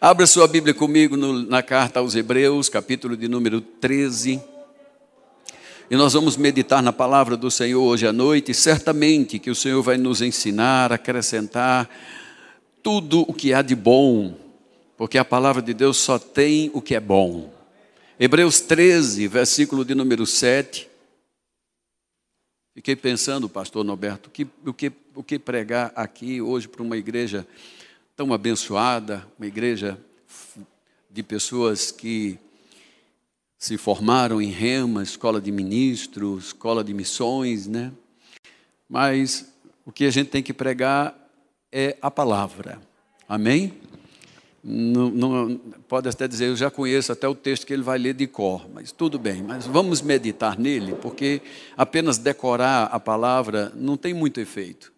Abra sua Bíblia comigo no, na carta aos Hebreus, capítulo de número 13. E nós vamos meditar na palavra do Senhor hoje à noite. Certamente que o Senhor vai nos ensinar, acrescentar tudo o que há de bom, porque a palavra de Deus só tem o que é bom. Hebreus 13, versículo de número 7. Fiquei pensando, pastor Norberto, que, o que, o que pregar aqui hoje para uma igreja tão abençoada, uma igreja de pessoas que se formaram em Rema, escola de ministros, escola de missões, né? Mas o que a gente tem que pregar é a palavra. Amém? Não, não, pode até dizer, eu já conheço até o texto que ele vai ler de cor, mas tudo bem, mas vamos meditar nele, porque apenas decorar a palavra não tem muito efeito.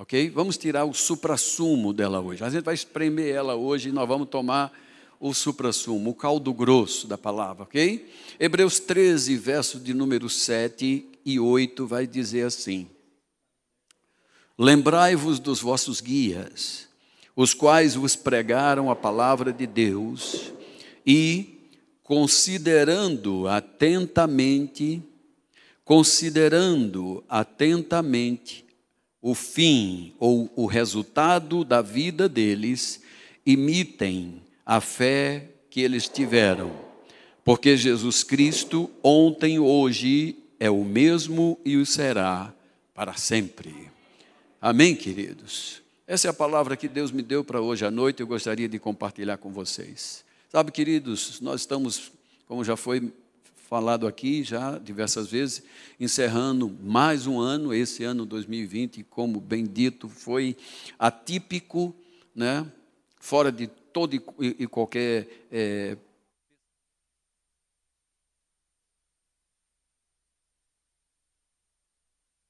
Ok? Vamos tirar o suprassumo dela hoje. A gente vai espremer ela hoje e nós vamos tomar o suprassumo, o caldo grosso da palavra, ok? Hebreus 13, verso de número 7 e 8 vai dizer assim: Lembrai-vos dos vossos guias, os quais vos pregaram a palavra de Deus, e, considerando atentamente, considerando atentamente o fim ou o resultado da vida deles, imitem a fé que eles tiveram. Porque Jesus Cristo, ontem, hoje, é o mesmo e o será para sempre. Amém, queridos? Essa é a palavra que Deus me deu para hoje à noite, eu gostaria de compartilhar com vocês. Sabe, queridos, nós estamos, como já foi falado aqui já diversas vezes, encerrando mais um ano, esse ano 2020, como bem dito, foi atípico, né? fora de todo e, e qualquer. É,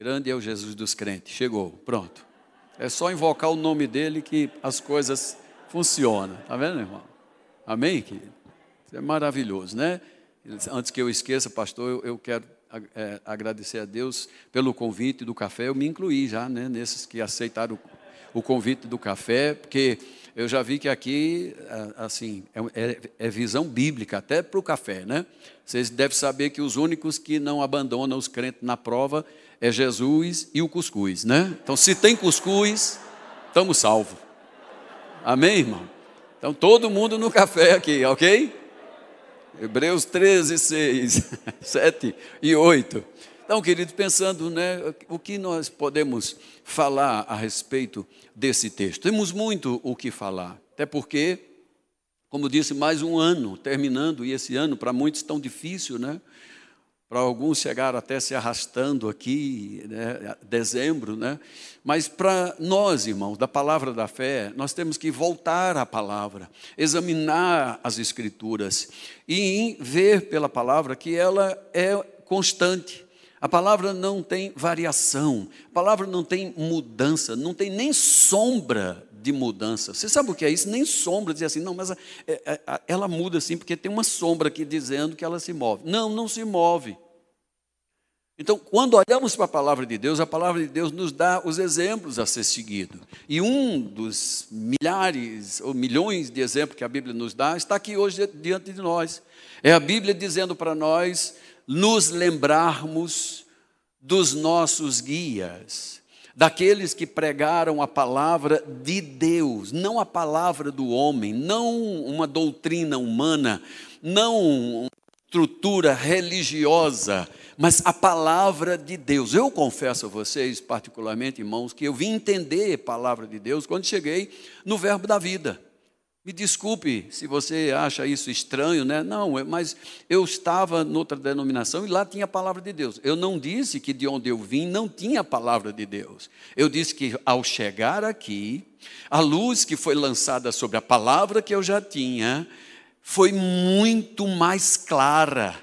Grande é o Jesus dos crentes. Chegou, pronto. É só invocar o nome dele que as coisas funcionam. Tá vendo, irmão? Amém, querido? Isso é maravilhoso, né? Antes que eu esqueça, pastor, eu, quero é, agradecer a Deus pelo convite do café. Eu me incluí já né, nesses que aceitaram o, o convite do café, porque eu já vi que aqui, assim, é, é, é visão bíblica, até para o café, né? Vocês devem saber que os únicos que não abandonam os crentes na prova é Jesus e o cuscuz, né? Então, se tem cuscuz, estamos salvos. Amém, irmão? Então, todo mundo no café aqui, ok? Hebreus 13, 6, 7 e 8. Então, querido, pensando, né, o que nós podemos falar a respeito desse texto? Temos muito o que falar, até porque, como disse, mais um ano terminando, e esse ano para muitos tão difícil, né? Para alguns chegaram até se arrastando aqui, né, dezembro, né? Mas para nós, irmãos, da palavra da fé, nós temos que voltar à palavra, examinar as escrituras e ver pela palavra que ela é constante. A palavra não tem variação, a palavra não tem mudança, não tem nem sombra de mudança. Você sabe o que é isso? Nem sombra, dizer assim, não, mas é, é, ela muda assim, porque tem uma sombra aqui dizendo que ela se move. Não, não se move. Então, quando olhamos para a palavra de Deus, a palavra de Deus nos dá os exemplos a ser seguido. E um dos milhares ou milhões de exemplos que a Bíblia nos dá está aqui hoje diante de nós. É a Bíblia dizendo para nós nos lembrarmos dos nossos guias, daqueles que pregaram a palavra de Deus, não a palavra do homem, não uma doutrina humana, não uma estrutura religiosa, mas a palavra de Deus. Eu confesso a vocês, particularmente, irmãos, que eu vim entender a palavra de Deus quando cheguei no Verbo da Vida. Me desculpe se você acha isso estranho, né? Não, mas eu estava noutra denominação e lá tinha a palavra de Deus. Eu não disse que de onde eu vim não tinha a palavra de Deus. Eu disse que ao chegar aqui, a luz que foi lançada sobre a palavra que eu já tinha foi muito mais clara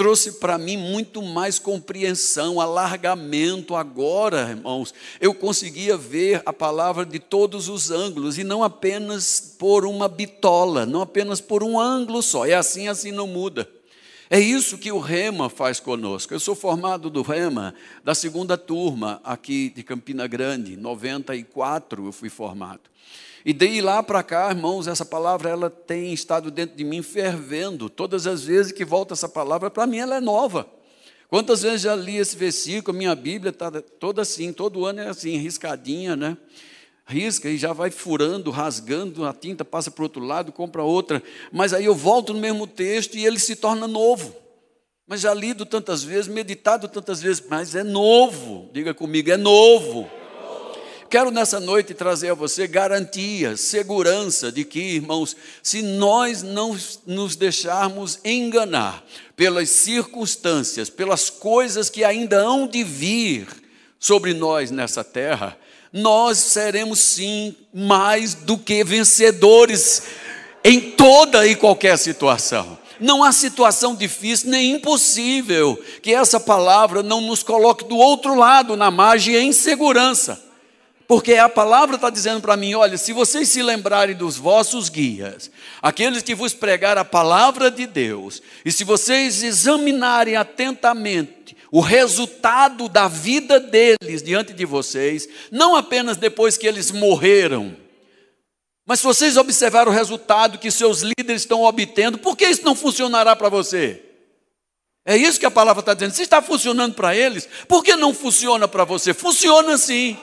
trouxe para mim muito mais compreensão, alargamento. Agora, irmãos, eu conseguia ver a palavra de todos os ângulos e não apenas por uma bitola, não apenas por um ângulo só. É assim, assim não muda. É isso que o Rema faz conosco. Eu sou formado do Rema, da segunda turma aqui de Campina Grande, 94 eu fui formado. E daí lá para cá, irmãos, essa palavra ela tem estado dentro de mim fervendo. Todas as vezes que volta essa palavra, para mim ela é nova. Quantas vezes já li esse versículo, minha Bíblia está toda assim, todo ano é assim, riscadinha, né? Risca e já vai furando, rasgando, a tinta passa para o outro lado, compra outra. Mas aí eu volto no mesmo texto e ele se torna novo. Mas já lido tantas vezes, meditado tantas vezes, mas é novo. Diga comigo, é novo. Quero nessa noite trazer a você garantia, segurança de que, irmãos, se nós não nos deixarmos enganar pelas circunstâncias, pelas coisas que ainda hão de vir sobre nós nessa terra, nós seremos sim mais do que vencedores em toda e qualquer situação. Não há situação difícil nem impossível que essa palavra não nos coloque do outro lado na margem em segurança. Porque a palavra está dizendo para mim: olha, se vocês se lembrarem dos vossos guias, aqueles que vos pregaram a palavra de Deus, e se vocês examinarem atentamente o resultado da vida deles diante de vocês, não apenas depois que eles morreram, mas se vocês observarem o resultado que seus líderes estão obtendo, por que isso não funcionará para você? É isso que a palavra está dizendo. Se está funcionando para eles, por que não funciona para você? Funciona sim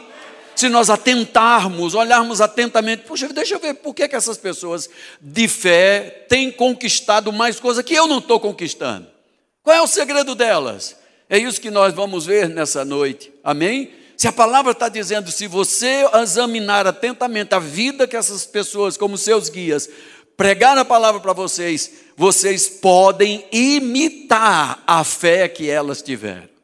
se nós atentarmos, olharmos atentamente, puxa, deixa eu ver por que, que essas pessoas de fé têm conquistado mais coisa que eu não estou conquistando. Qual é o segredo delas? É isso que nós vamos ver nessa noite, amém? Se a palavra está dizendo, se você examinar atentamente a vida que essas pessoas, como seus guias, pregar a palavra para vocês, vocês podem imitar a fé que elas tiveram.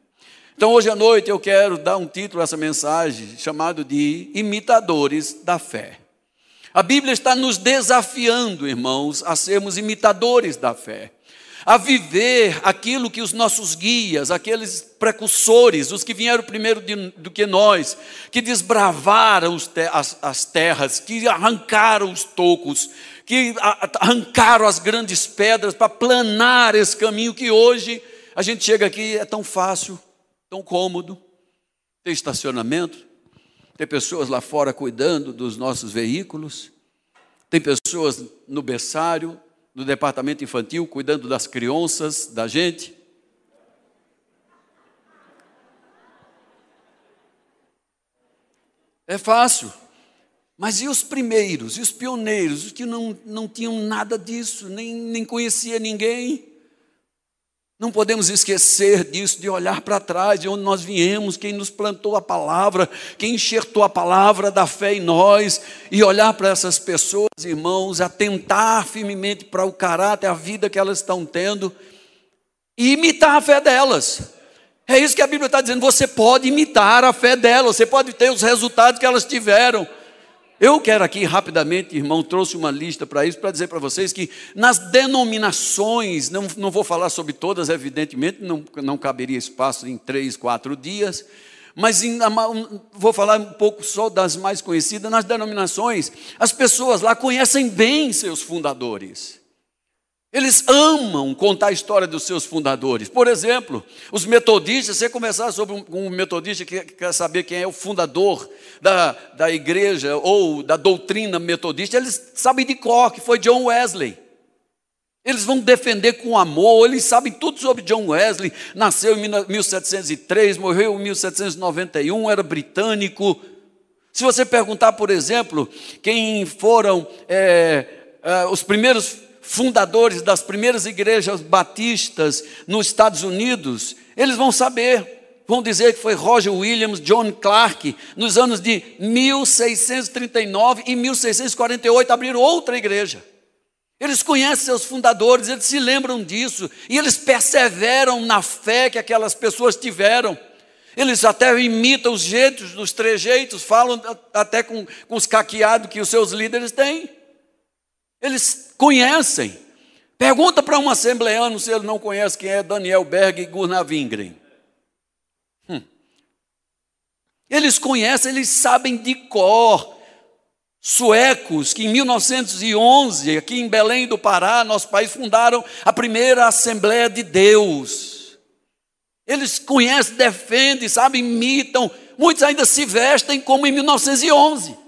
Então, hoje à noite, eu quero dar um título a essa mensagem, chamado de Imitadores da Fé. A Bíblia está nos desafiando, irmãos, a sermos imitadores da fé, a viver aquilo que os nossos guias, aqueles precursores, os que vieram primeiro de, do que nós, que desbravaram te, as, as terras, que arrancaram os tocos, que arrancaram as grandes pedras para planar esse caminho que hoje a gente chega aqui é tão fácil tão cômodo, tem estacionamento, tem pessoas lá fora cuidando dos nossos veículos, tem pessoas no berçário, no departamento infantil, cuidando das crianças, da gente. É fácil. Mas e os primeiros, e os pioneiros, os que não, não tinham nada disso, nem, nem conhecia ninguém? Não podemos esquecer disso, de olhar para trás, de onde nós viemos, quem nos plantou a palavra, quem enxertou a palavra da fé em nós, e olhar para essas pessoas, irmãos, atentar firmemente para o caráter, a vida que elas estão tendo, e imitar a fé delas. É isso que a Bíblia está dizendo. Você pode imitar a fé delas, você pode ter os resultados que elas tiveram. Eu quero aqui rapidamente, irmão, trouxe uma lista para isso, para dizer para vocês que nas denominações, não, não vou falar sobre todas, evidentemente, não, não caberia espaço em três, quatro dias, mas em, vou falar um pouco só das mais conhecidas. Nas denominações, as pessoas lá conhecem bem seus fundadores. Eles amam contar a história dos seus fundadores. Por exemplo, os metodistas, você conversar sobre um, um metodista que quer saber quem é o fundador da, da igreja ou da doutrina metodista, eles sabem de cor, que foi John Wesley. Eles vão defender com amor, eles sabem tudo sobre John Wesley. Nasceu em 1703, morreu em 1791, era britânico. Se você perguntar, por exemplo, quem foram é, é, os primeiros fundadores das primeiras igrejas batistas nos Estados Unidos, eles vão saber, vão dizer que foi Roger Williams, John Clark, nos anos de 1639 e 1648 abriram outra igreja. Eles conhecem seus fundadores, eles se lembram disso e eles perseveram na fé que aquelas pessoas tiveram. Eles até imitam os jeitos, os trejeitos, falam até com, com os caqueados que os seus líderes têm. Eles conhecem. Pergunta para um assembleano se ele não conhece quem é Daniel Berg e Gunnar Wingren. Hum. Eles conhecem, eles sabem de cor. Suecos que em 1911, aqui em Belém do Pará, nosso país, fundaram a primeira Assembleia de Deus. Eles conhecem, defendem, sabem, imitam. Muitos ainda se vestem como em 1911.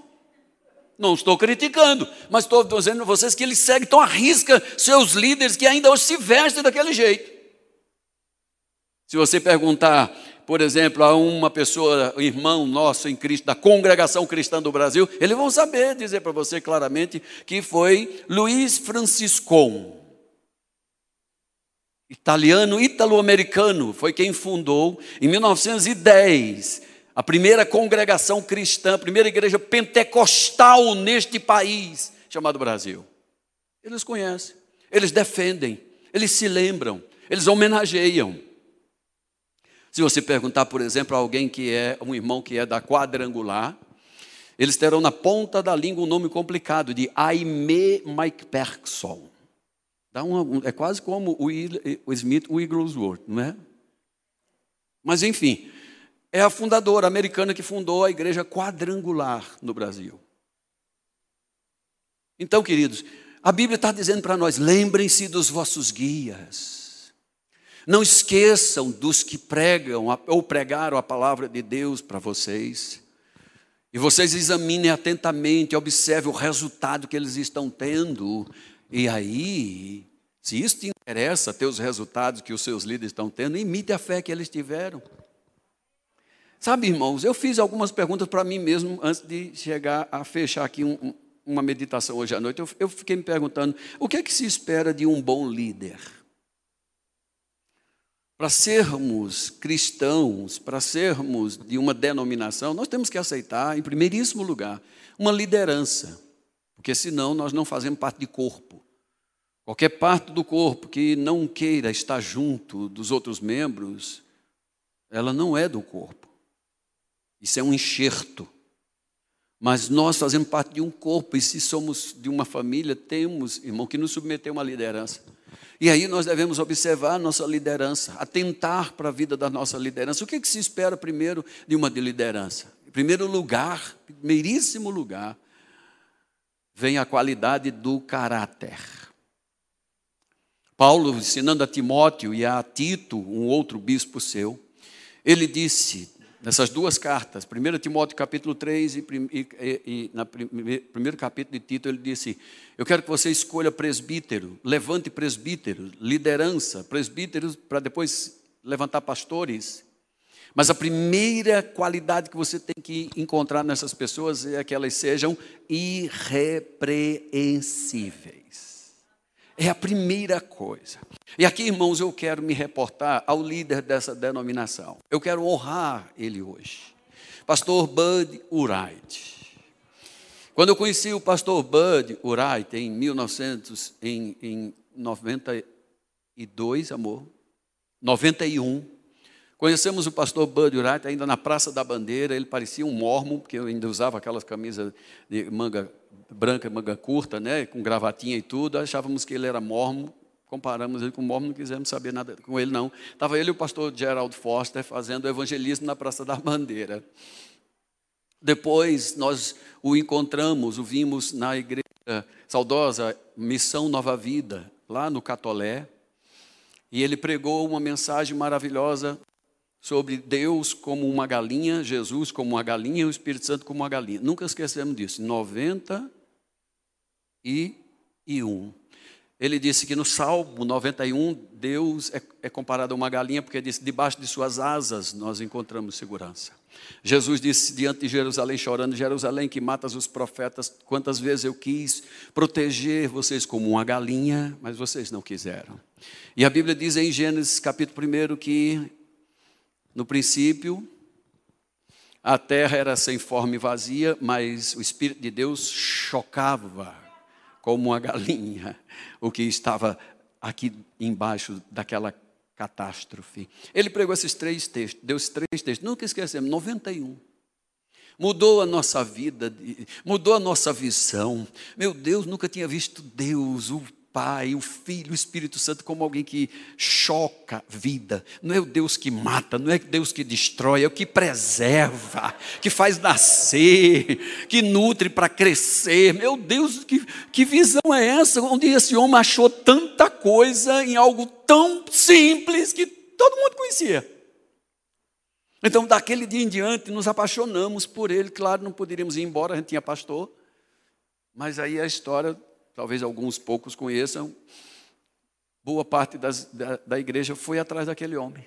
Não estou criticando, mas estou dizendo a vocês que eles seguem, então arrisca seus líderes que ainda hoje se vestem daquele jeito. Se você perguntar, por exemplo, a uma pessoa, irmão nosso em Cristo, da congregação cristã do Brasil, eles vão saber dizer para você claramente que foi Luiz Franciscon, italiano, italo-americano, foi quem fundou em 1910 a primeira congregação cristã, a primeira igreja pentecostal neste país chamado Brasil. Eles conhecem, eles defendem, eles se lembram, eles homenageiam. Se você perguntar, por exemplo, a alguém que é um irmão que é da quadrangular, eles terão na ponta da língua um nome complicado de Aime Mike Perkson. Uma, é quase como o Smith Wigglesworth, não é? Mas enfim, é a fundadora americana que fundou a igreja quadrangular no Brasil. Então, queridos, a Bíblia está dizendo para nós: lembrem-se dos vossos guias. Não esqueçam dos que pregam ou pregaram a palavra de Deus para vocês. E vocês examinem atentamente, observem o resultado que eles estão tendo. E aí, se isso te interessa, ter os resultados que os seus líderes estão tendo, imite a fé que eles tiveram. Sabe, irmãos, eu fiz algumas perguntas para mim mesmo antes de chegar a fechar aqui um, uma meditação hoje à noite. Eu, eu fiquei me perguntando: o que é que se espera de um bom líder? Para sermos cristãos, para sermos de uma denominação, nós temos que aceitar, em primeiríssimo lugar, uma liderança, porque senão nós não fazemos parte de corpo. Qualquer parte do corpo que não queira estar junto dos outros membros, ela não é do corpo. Isso é um enxerto. Mas nós fazemos parte de um corpo, e se somos de uma família, temos, irmão, que nos submeter a uma liderança. E aí nós devemos observar a nossa liderança, atentar para a vida da nossa liderança. O que, é que se espera primeiro de uma de liderança? Em primeiro lugar, primeiríssimo lugar, vem a qualidade do caráter. Paulo, ensinando a Timóteo e a Tito, um outro bispo seu, ele disse: nessas duas cartas, 1 Timóteo capítulo 3 e, e, e na primeiro capítulo de Tito, ele disse: Eu quero que você escolha presbítero, levante presbítero, liderança, presbíteros para depois levantar pastores. Mas a primeira qualidade que você tem que encontrar nessas pessoas é que elas sejam irrepreensíveis. É a primeira coisa. E aqui, irmãos, eu quero me reportar ao líder dessa denominação. Eu quero honrar ele hoje. Pastor Bud Wright. Quando eu conheci o pastor Bud Wright em 1900, em, em 92, amor, 91, Conhecemos o pastor Bud Wright ainda na Praça da Bandeira, ele parecia um mormon, porque eu ainda usava aquelas camisas de manga branca, manga curta, né, com gravatinha e tudo, achávamos que ele era mormon, comparamos ele com mormon, não quisemos saber nada com ele não. Estava ele e o pastor Gerald Foster fazendo evangelismo na Praça da Bandeira. Depois nós o encontramos, o vimos na igreja saudosa Missão Nova Vida, lá no Catolé, e ele pregou uma mensagem maravilhosa sobre Deus como uma galinha, Jesus como uma galinha e o Espírito Santo como uma galinha. Nunca esquecemos disso. 90 e um. Ele disse que no Salmo 91, Deus é, é comparado a uma galinha, porque disse: debaixo de suas asas nós encontramos segurança. Jesus disse diante de Jerusalém, chorando: Jerusalém, que matas os profetas, quantas vezes eu quis proteger vocês como uma galinha, mas vocês não quiseram. E a Bíblia diz em Gênesis capítulo 1 que, no princípio, a terra era sem forma e vazia, mas o Espírito de Deus chocava como uma galinha, o que estava aqui embaixo daquela catástrofe. Ele pregou esses três textos, deu esses três textos, nunca esquecemos, 91. Mudou a nossa vida, mudou a nossa visão. Meu Deus, nunca tinha visto Deus, o Pai, o Filho, o Espírito Santo como alguém que choca vida. Não é o Deus que mata, não é o Deus que destrói, é o que preserva, que faz nascer, que nutre para crescer. Meu Deus, que, que visão é essa? Onde esse homem achou tanta coisa em algo tão simples que todo mundo conhecia. Então, daquele dia em diante, nos apaixonamos por ele. Claro, não poderíamos ir embora, a gente tinha pastor. Mas aí a história, talvez alguns poucos conheçam, boa parte das, da, da igreja foi atrás daquele homem,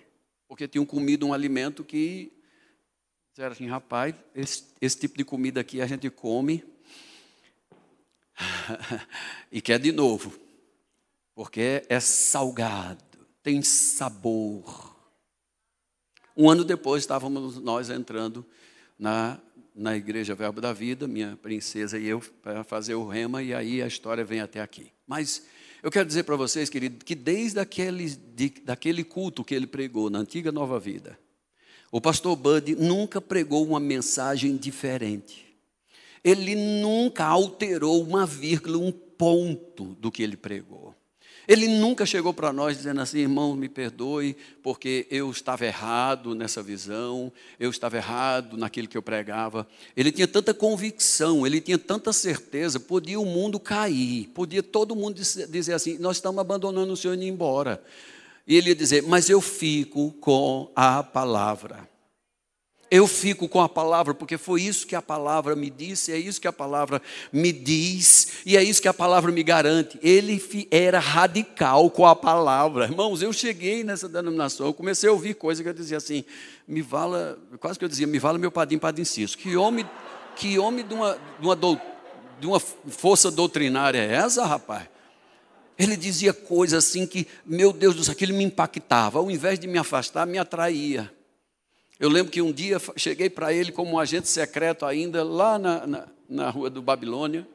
porque tinham comido um alimento que disseram assim, rapaz, esse, esse tipo de comida aqui a gente come e quer de novo, porque é salgado, tem sabor. Um ano depois estávamos nós entrando na, na igreja Verbo da Vida, minha princesa e eu, para fazer o rema, e aí a história vem até aqui. Mas eu quero dizer para vocês, querido, que desde aquele, de, daquele culto que ele pregou na antiga Nova Vida, o pastor Bud nunca pregou uma mensagem diferente. Ele nunca alterou uma vírgula, um ponto do que ele pregou. Ele nunca chegou para nós dizendo assim, irmão, me perdoe, porque eu estava errado nessa visão, eu estava errado naquilo que eu pregava. Ele tinha tanta convicção, ele tinha tanta certeza, podia o mundo cair, podia todo mundo dizer assim: nós estamos abandonando o Senhor e indo embora. E ele ia dizer, mas eu fico com a palavra. Eu fico com a palavra, porque foi isso que a palavra me disse, é isso que a palavra me diz, e é isso que a palavra me garante. Ele era radical com a palavra. Irmãos, eu cheguei nessa denominação, eu comecei a ouvir coisas que eu dizia assim, me vala, quase que eu dizia, me vala meu padrinho, padrinho Ciso. Que homem, que homem de uma, de uma, do, de uma força doutrinária é essa, rapaz? Ele dizia coisas assim que, meu Deus do céu, aquilo me impactava. Ao invés de me afastar, me atraía. Eu lembro que um dia cheguei para ele como um agente secreto ainda, lá na, na, na rua do Babilônia.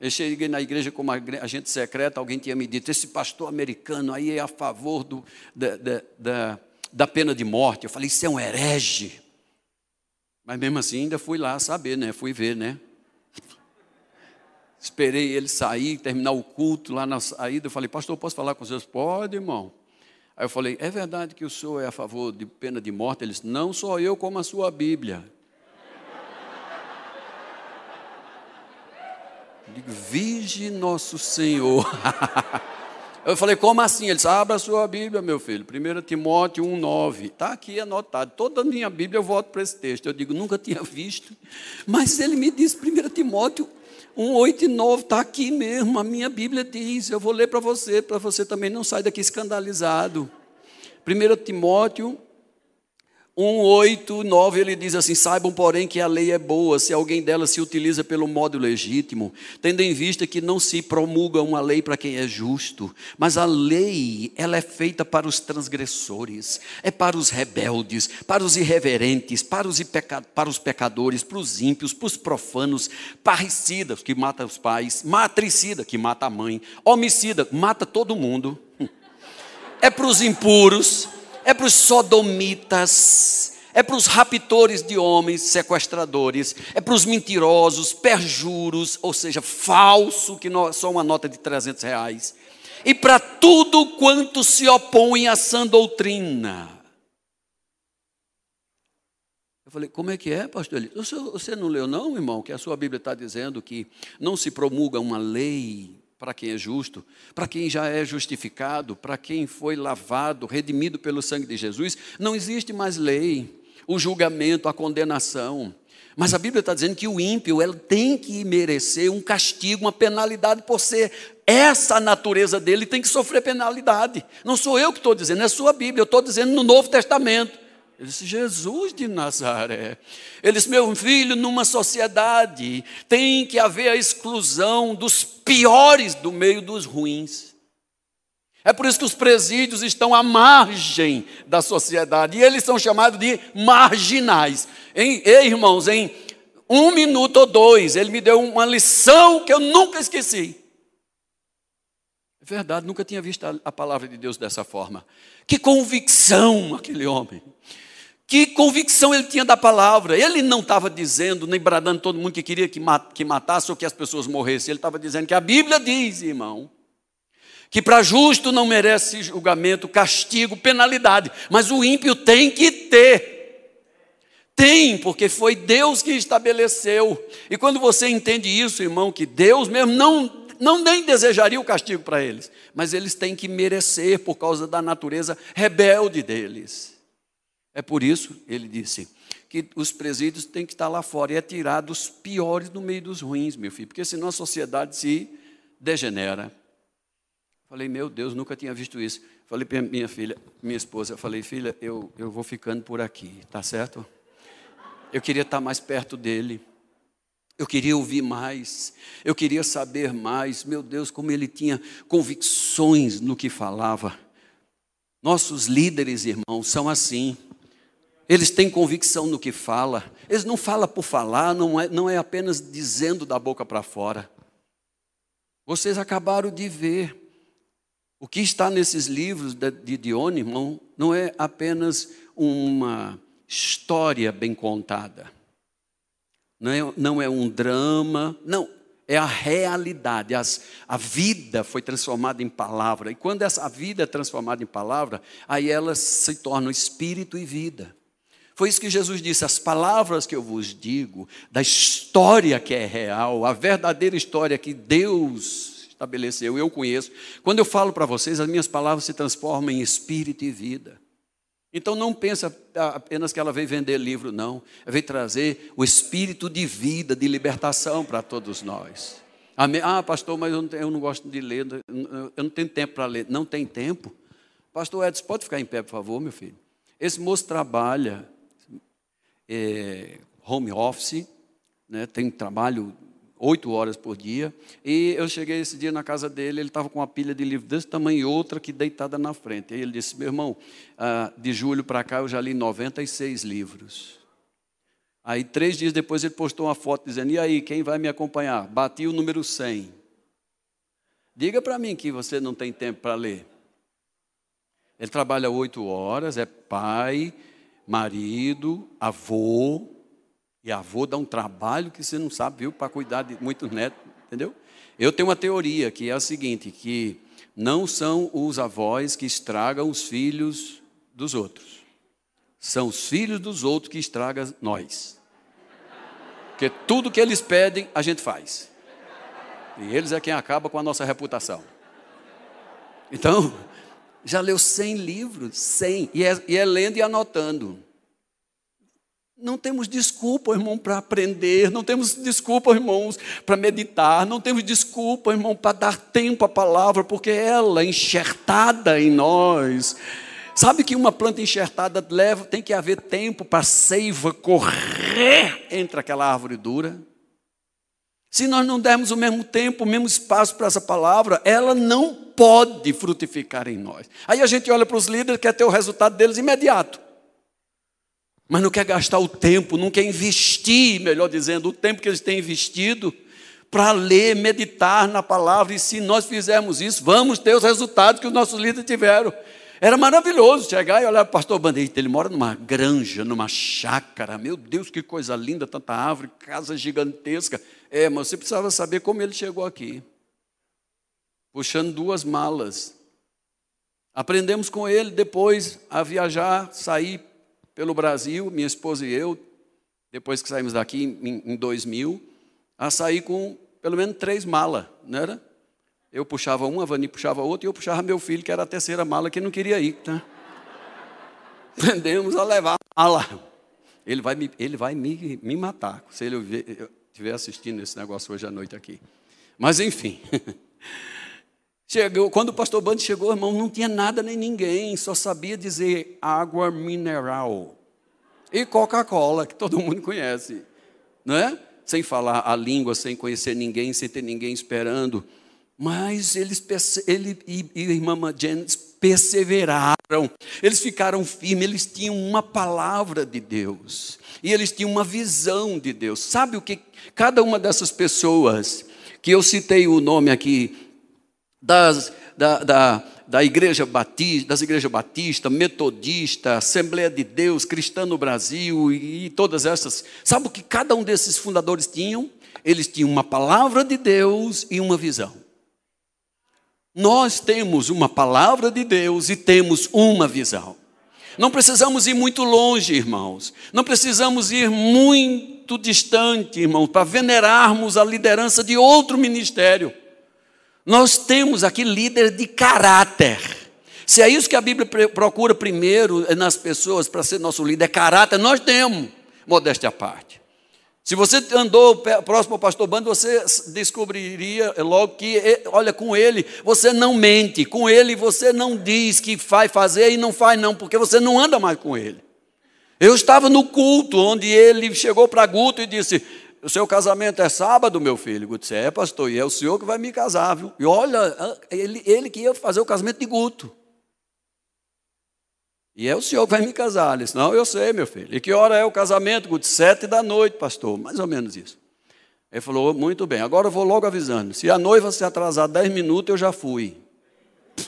Eu cheguei na igreja como agente secreto, alguém tinha me dito, esse pastor americano aí é a favor do, da, da, da, da pena de morte. Eu falei, isso é um herege. Mas mesmo assim ainda fui lá saber, né? Fui ver, né? Esperei ele sair, terminar o culto lá na saída. Eu falei, pastor, posso falar com vocês? Pode, irmão. Aí eu falei: é verdade que o senhor é a favor de pena de morte? Ele disse: não sou eu, como a sua Bíblia. Eu digo: Vige nosso Senhor. Eu falei, como assim? Ele disse, abra a sua Bíblia, meu filho. 1 Timóteo 1,9. Está aqui anotado. Toda a minha Bíblia eu volto para esse texto. Eu digo, nunca tinha visto. Mas ele me disse, 1 Timóteo 1,8 e 9, está aqui mesmo, a minha Bíblia diz, eu vou ler para você, para você também não sair daqui escandalizado. 1 Timóteo 1, 8, 9, ele diz assim: Saibam, porém, que a lei é boa, se alguém dela se utiliza pelo modo legítimo, tendo em vista que não se promulga uma lei para quem é justo, mas a lei, ela é feita para os transgressores, é para os rebeldes, para os irreverentes, para os, para os pecadores, para os ímpios, para os profanos, parricidas, que mata os pais, matricida, que mata a mãe, homicida, mata todo mundo, é para os impuros é para os sodomitas, é para os raptores de homens, sequestradores, é para os mentirosos, perjuros, ou seja, falso, que não, só uma nota de 300 reais, e para tudo quanto se opõe à sã doutrina. Eu falei, como é que é, pastor? Ele, você não leu, não, irmão, que a sua Bíblia está dizendo que não se promulga uma lei para quem é justo, para quem já é justificado, para quem foi lavado, redimido pelo sangue de Jesus, não existe mais lei, o julgamento, a condenação. Mas a Bíblia está dizendo que o ímpio ele tem que merecer um castigo, uma penalidade por ser essa natureza dele, tem que sofrer penalidade. Não sou eu que estou dizendo, é sua Bíblia, eu estou dizendo no Novo Testamento. Ele disse, Jesus de Nazaré. Ele disse, meu filho, numa sociedade tem que haver a exclusão dos piores do meio dos ruins. É por isso que os presídios estão à margem da sociedade. E eles são chamados de marginais. Em, ei, irmãos, em um minuto ou dois, ele me deu uma lição que eu nunca esqueci. É verdade, nunca tinha visto a, a palavra de Deus dessa forma. Que convicção aquele homem. Que convicção ele tinha da palavra. Ele não estava dizendo, nem bradando todo mundo que queria que matasse ou que as pessoas morressem. Ele estava dizendo que a Bíblia diz, irmão, que para justo não merece julgamento, castigo, penalidade. Mas o ímpio tem que ter. Tem, porque foi Deus que estabeleceu. E quando você entende isso, irmão, que Deus mesmo não, não nem desejaria o castigo para eles, mas eles têm que merecer por causa da natureza rebelde deles. É por isso, ele disse, que os presídios têm que estar lá fora e é tirar dos piores no meio dos ruins, meu filho, porque senão a sociedade se degenera. Falei, meu Deus, nunca tinha visto isso. Falei para minha filha, minha esposa, falei, filha, eu, eu vou ficando por aqui, tá certo? Eu queria estar mais perto dele. Eu queria ouvir mais, eu queria saber mais. Meu Deus, como ele tinha convicções no que falava. Nossos líderes, irmãos, são assim. Eles têm convicção no que fala. Eles não falam por falar, não é, não é apenas dizendo da boca para fora. Vocês acabaram de ver. O que está nesses livros de Dione, irmão, não é apenas uma história bem contada. Não é, não é um drama, não, é a realidade. As, a vida foi transformada em palavra. E quando essa vida é transformada em palavra, aí ela se torna espírito e vida. Foi isso que Jesus disse: as palavras que eu vos digo, da história que é real, a verdadeira história que Deus estabeleceu, eu conheço. Quando eu falo para vocês, as minhas palavras se transformam em espírito e vida. Então não pensa apenas que ela veio vender livro, não. Ela veio trazer o espírito de vida, de libertação para todos nós. Ah, pastor, mas eu não, eu não gosto de ler, eu não tenho tempo para ler. Não tem tempo? Pastor Edson, pode ficar em pé, por favor, meu filho? Esse moço trabalha é, home office, né, tem trabalho oito horas por dia. E eu cheguei esse dia na casa dele, ele estava com uma pilha de livros desse tamanho e outra que deitada na frente. Aí ele disse: Meu irmão, ah, de julho para cá eu já li 96 livros. Aí, três dias depois, ele postou uma foto dizendo: E aí, quem vai me acompanhar? Bati o número 100. Diga para mim que você não tem tempo para ler. Ele trabalha oito horas, é pai, marido, avô, e avô dá um trabalho que você não sabe, viu, para cuidar de muitos netos, entendeu? Eu tenho uma teoria que é a seguinte, que não são os avós que estragam os filhos dos outros. São os filhos dos outros que estragam nós. Porque tudo que eles pedem, a gente faz. E eles é quem acaba com a nossa reputação. Então, já leu 100 livros, 100, e é, e é lendo e anotando. Não temos desculpa, irmão, para aprender, não temos desculpa, irmãos, para meditar, não temos desculpa, irmão, para dar tempo à palavra, porque ela, enxertada em nós, sabe que uma planta enxertada leva, tem que haver tempo para a seiva correr entre aquela árvore dura. Se nós não dermos o mesmo tempo, o mesmo espaço para essa palavra, ela não pode frutificar em nós. Aí a gente olha para os líderes, quer ter o resultado deles imediato. Mas não quer gastar o tempo, não quer investir, melhor dizendo, o tempo que eles têm investido para ler, meditar na palavra. E se nós fizermos isso, vamos ter os resultados que os nossos líderes tiveram. Era maravilhoso chegar e olhar para o pastor Bandeira. Ele mora numa granja, numa chácara. Meu Deus, que coisa linda, tanta árvore, casa gigantesca. É, mas você precisava saber como ele chegou aqui puxando duas malas. Aprendemos com ele depois a viajar, sair pelo Brasil, minha esposa e eu, depois que saímos daqui em, em 2000, a sair com pelo menos três malas, não era? Eu puxava uma, a Vani puxava outra e eu puxava meu filho, que era a terceira mala, que não queria ir. Tá? Aprendemos a levar a mala. Ele vai, me, ele vai me, me matar, se ele estiver assistindo esse negócio hoje à noite aqui. Mas, enfim. Chegou, quando o pastor Bando chegou, irmão, não tinha nada nem ninguém, só sabia dizer água mineral e Coca-Cola, que todo mundo conhece, não é? Sem falar a língua, sem conhecer ninguém, sem ter ninguém esperando. Mas eles, ele e, e irmã Janice perseveraram, eles ficaram firmes, eles tinham uma palavra de Deus, e eles tinham uma visão de Deus. Sabe o que cada uma dessas pessoas, que eu citei o nome aqui, das, da, da, da igreja batista, das igrejas batista, metodista, Assembleia de Deus, Cristã no Brasil e, e todas essas. Sabe o que cada um desses fundadores tinham? Eles tinham uma palavra de Deus e uma visão. Nós temos uma palavra de Deus e temos uma visão. Não precisamos ir muito longe, irmãos. Não precisamos ir muito distante, irmãos, para venerarmos a liderança de outro ministério. Nós temos aqui líder de caráter. Se é isso que a Bíblia procura primeiro nas pessoas para ser nosso líder, é caráter, nós temos. modéstia à parte. Se você andou próximo ao pastor Bando, você descobriria logo que, olha, com ele você não mente, com ele você não diz que vai fazer e não faz não, porque você não anda mais com ele. Eu estava no culto onde ele chegou para Guto e disse: O seu casamento é sábado, meu filho? Guto disse: É, pastor, e é o senhor que vai me casar, viu? E olha, ele, ele que ia fazer o casamento de Guto. E é o senhor que vai me casar. Ele disse: Não, eu sei, meu filho. E que hora é o casamento? Guto, sete da noite, pastor. Mais ou menos isso. Ele falou: Muito bem, agora eu vou logo avisando. Se a noiva se atrasar dez minutos, eu já fui.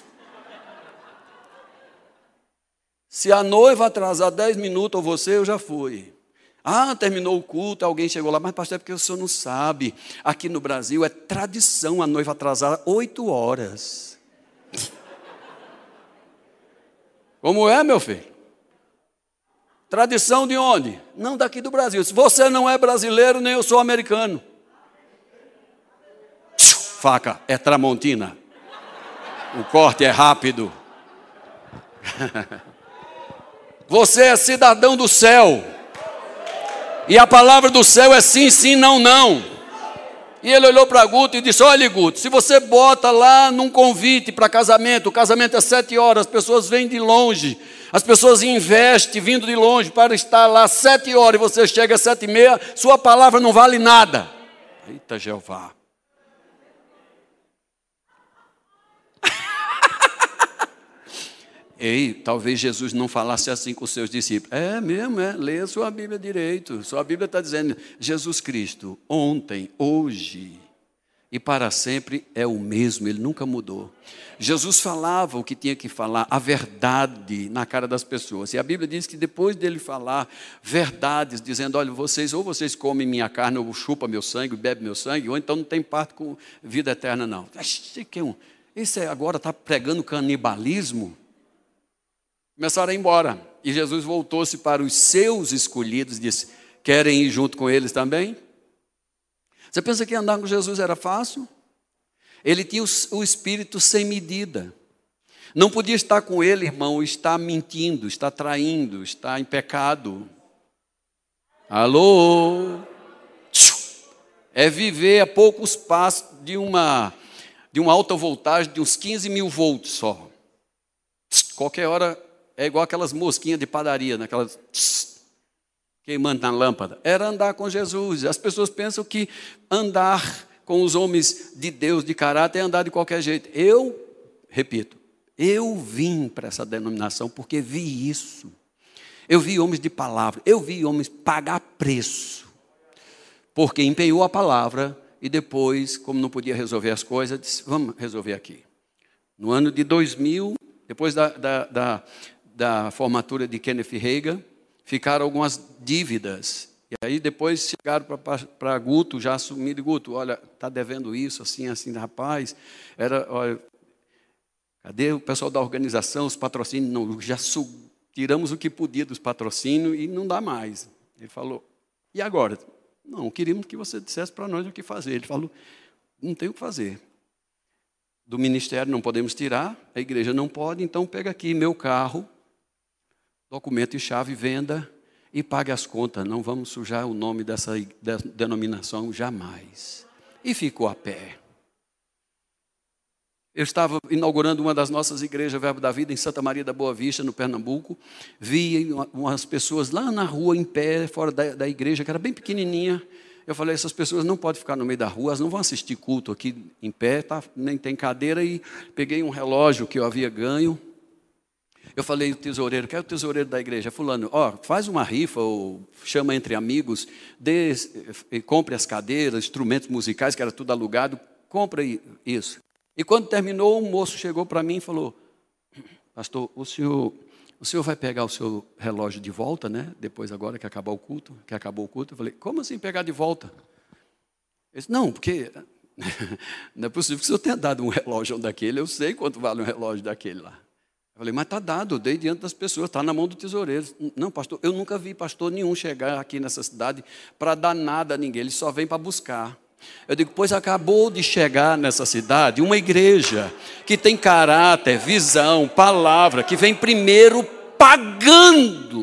Se a noiva atrasar 10 minutos ou você, eu já fui. Ah, terminou o culto, alguém chegou lá, mas pastor, é porque o senhor não sabe. Aqui no Brasil é tradição a noiva atrasar oito horas. Como é, meu filho? Tradição de onde? Não daqui do Brasil. Se você não é brasileiro, nem eu sou americano. Faca, é tramontina. O corte é rápido. Você é cidadão do céu. E a palavra do céu é sim, sim, não, não. E ele olhou para Guto e disse: Olha, Guto, se você bota lá num convite para casamento, o casamento é sete horas, as pessoas vêm de longe, as pessoas investem vindo de longe para estar lá sete horas e você chega às sete e meia, sua palavra não vale nada. Eita, Jeová. Ei, talvez Jesus não falasse assim com os seus discípulos. É mesmo, é. Leia sua Bíblia direito. Sua Bíblia está dizendo: Jesus Cristo, ontem, hoje e para sempre é o mesmo, ele nunca mudou. Jesus falava o que tinha que falar, a verdade na cara das pessoas. E a Bíblia diz que depois dele falar verdades, dizendo: olha, vocês, ou vocês comem minha carne, ou chupam meu sangue, bebem meu sangue, ou então não tem parte com vida eterna, não. Isso é agora está pregando canibalismo? Começaram a ir embora. E Jesus voltou-se para os seus escolhidos e disse: Querem ir junto com eles também? Você pensa que andar com Jesus era fácil? Ele tinha o espírito sem medida. Não podia estar com ele, irmão, está mentindo, está traindo, está em pecado. Alô? É viver a poucos passos de uma, de uma alta voltagem de uns 15 mil volts só. Qualquer hora é igual aquelas mosquinhas de padaria, naquelas queimando na lâmpada. Era andar com Jesus. As pessoas pensam que andar com os homens de Deus, de caráter, é andar de qualquer jeito. Eu, repito, eu vim para essa denominação porque vi isso. Eu vi homens de palavra, eu vi homens pagar preço, porque empenhou a palavra e depois, como não podia resolver as coisas, disse: vamos resolver aqui. No ano de 2000, depois da, da, da, da formatura de Kenneth Reagan, ficaram algumas dívidas. E aí depois chegaram para Guto, já assumido, Guto, olha, está devendo isso, assim, assim, rapaz, era, olha, cadê o pessoal da organização, os patrocínios? Não, já tiramos o que podia dos patrocínios e não dá mais. Ele falou, e agora? Não, queríamos que você dissesse para nós o que fazer. Ele falou, não tem o que fazer. Do ministério não podemos tirar, a igreja não pode, então pega aqui meu carro, documento e chave, venda e pague as contas. Não vamos sujar o nome dessa denominação jamais. E ficou a pé. Eu estava inaugurando uma das nossas igrejas, Verbo da Vida, em Santa Maria da Boa Vista, no Pernambuco. Vi umas pessoas lá na rua, em pé, fora da, da igreja, que era bem pequenininha. Eu falei, essas pessoas não podem ficar no meio da rua, elas não vão assistir culto aqui em pé, tá? nem tem cadeira. E peguei um relógio que eu havia ganho, eu falei o tesoureiro, quer é o tesoureiro da igreja? Fulano, ó, faz uma rifa ou chama entre amigos, dê, compre as cadeiras, instrumentos musicais, que era tudo alugado, compra isso. E quando terminou, um moço chegou para mim e falou, pastor, o senhor, o senhor vai pegar o seu relógio de volta, né? Depois agora que acabar o culto, que acabou o culto. Eu falei, como assim pegar de volta? Ele disse, não, porque não é possível que o senhor tenha dado um relógio daquele, eu sei quanto vale um relógio daquele lá. Falei, mas está dado, dei diante das pessoas, está na mão do tesoureiro. Não, pastor, eu nunca vi pastor nenhum chegar aqui nessa cidade para dar nada a ninguém, ele só vem para buscar. Eu digo, pois acabou de chegar nessa cidade uma igreja que tem caráter, visão, palavra, que vem primeiro pagando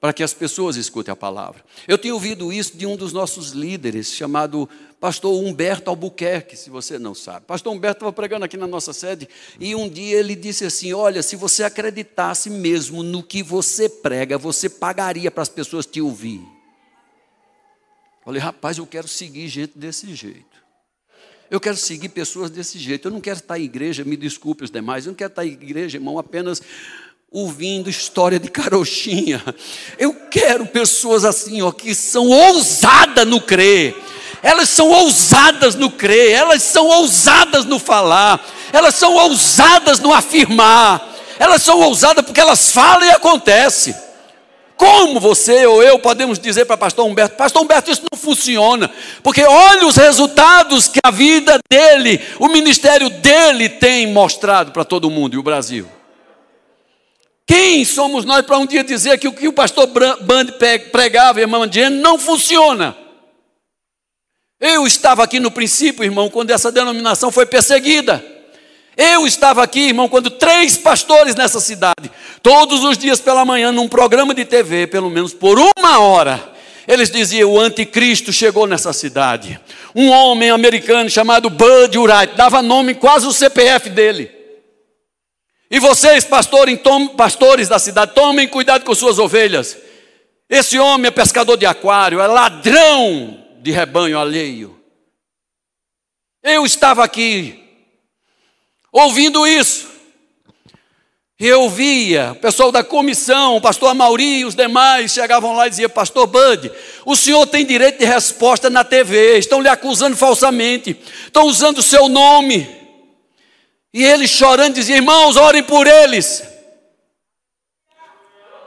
para que as pessoas escutem a palavra. Eu tenho ouvido isso de um dos nossos líderes, chamado pastor Humberto Albuquerque, se você não sabe. Pastor Humberto estava pregando aqui na nossa sede e um dia ele disse assim: Olha, se você acreditasse mesmo no que você prega, você pagaria para as pessoas te ouvir. Falei, rapaz, eu quero seguir gente desse jeito. Eu quero seguir pessoas desse jeito. Eu não quero estar em igreja, me desculpe os demais, eu não quero estar em igreja, irmão, apenas ouvindo história de carochinha. Eu quero pessoas assim, ó, que são ousadas no crer. Elas são ousadas no crer, elas são ousadas no falar, elas são ousadas no afirmar. Elas são ousadas porque elas falam e acontece. Como você ou eu podemos dizer para pastor Humberto, pastor Humberto, isso não funciona, porque olha os resultados que a vida dele, o ministério dele tem mostrado para todo mundo e o Brasil. Quem somos nós para um dia dizer que o que o pastor Band pregava, irmão Diane, não funciona? Eu estava aqui no princípio, irmão, quando essa denominação foi perseguida. Eu estava aqui, irmão, quando três pastores nessa cidade, todos os dias pela manhã, num programa de TV, pelo menos por uma hora, eles diziam: o anticristo chegou nessa cidade. Um homem americano chamado Bud Wright, dava nome quase o CPF dele. E vocês, pastores, pastores da cidade, tomem cuidado com suas ovelhas. Esse homem é pescador de aquário, é ladrão de rebanho alheio. Eu estava aqui, ouvindo isso. Eu via o pessoal da comissão, o pastor Amauri e os demais chegavam lá e diziam: Pastor Bud, o senhor tem direito de resposta na TV, estão lhe acusando falsamente, estão usando o seu nome. E ele chorando dizia: Irmãos, orem por eles.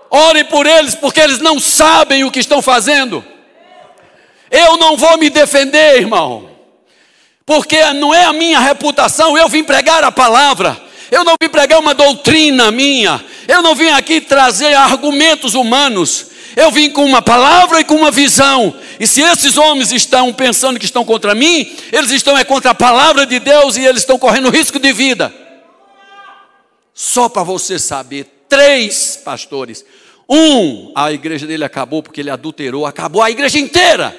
Orem por eles, porque eles não sabem o que estão fazendo. Eu não vou me defender, irmão, porque não é a minha reputação. Eu vim pregar a palavra, eu não vim pregar uma doutrina minha, eu não vim aqui trazer argumentos humanos. Eu vim com uma palavra e com uma visão. E se esses homens estão pensando que estão contra mim, eles estão é contra a palavra de Deus e eles estão correndo risco de vida. Só para você saber, três pastores. Um, a igreja dele acabou porque ele adulterou, acabou a igreja inteira.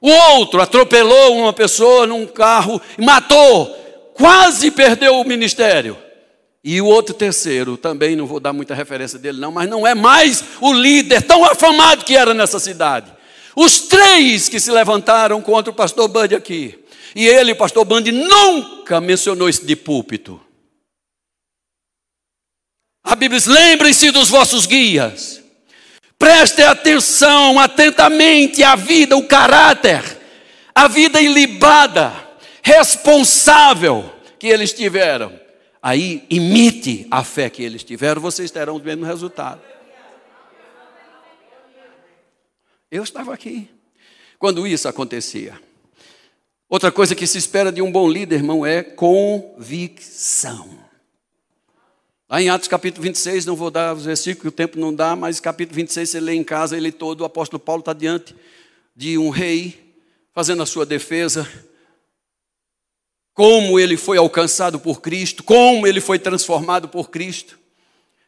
O outro atropelou uma pessoa num carro e matou, quase perdeu o ministério. E o outro terceiro, também não vou dar muita referência dele, não, mas não é mais o líder tão afamado que era nessa cidade. Os três que se levantaram contra o pastor Band aqui. E ele, o pastor Band, nunca mencionou isso de púlpito. A Bíblia diz: lembrem-se dos vossos guias. Prestem atenção atentamente à vida, o caráter, a vida ilibada, responsável que eles tiveram aí imite a fé que eles tiveram, vocês terão o mesmo resultado. Eu estava aqui quando isso acontecia. Outra coisa que se espera de um bom líder, irmão, é convicção. Lá em Atos capítulo 26, não vou dar os versículos, o tempo não dá, mas capítulo 26 você lê em casa, ele todo, o apóstolo Paulo está diante de um rei, fazendo a sua defesa, como ele foi alcançado por Cristo, como ele foi transformado por Cristo.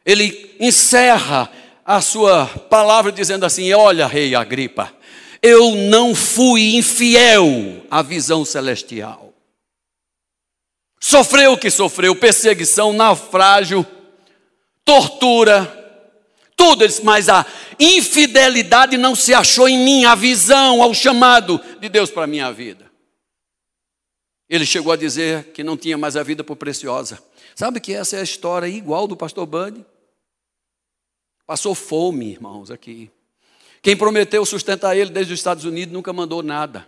Ele encerra a sua palavra dizendo assim: Olha, rei Agripa, eu não fui infiel à visão celestial. Sofreu o que sofreu, perseguição, naufrágio, tortura, tudo isso, mas a infidelidade não se achou em mim, a visão, ao chamado de Deus para a minha vida. Ele chegou a dizer que não tinha mais a vida por preciosa. Sabe que essa é a história igual do pastor Bunny? Passou fome, irmãos, aqui. Quem prometeu sustentar ele desde os Estados Unidos nunca mandou nada.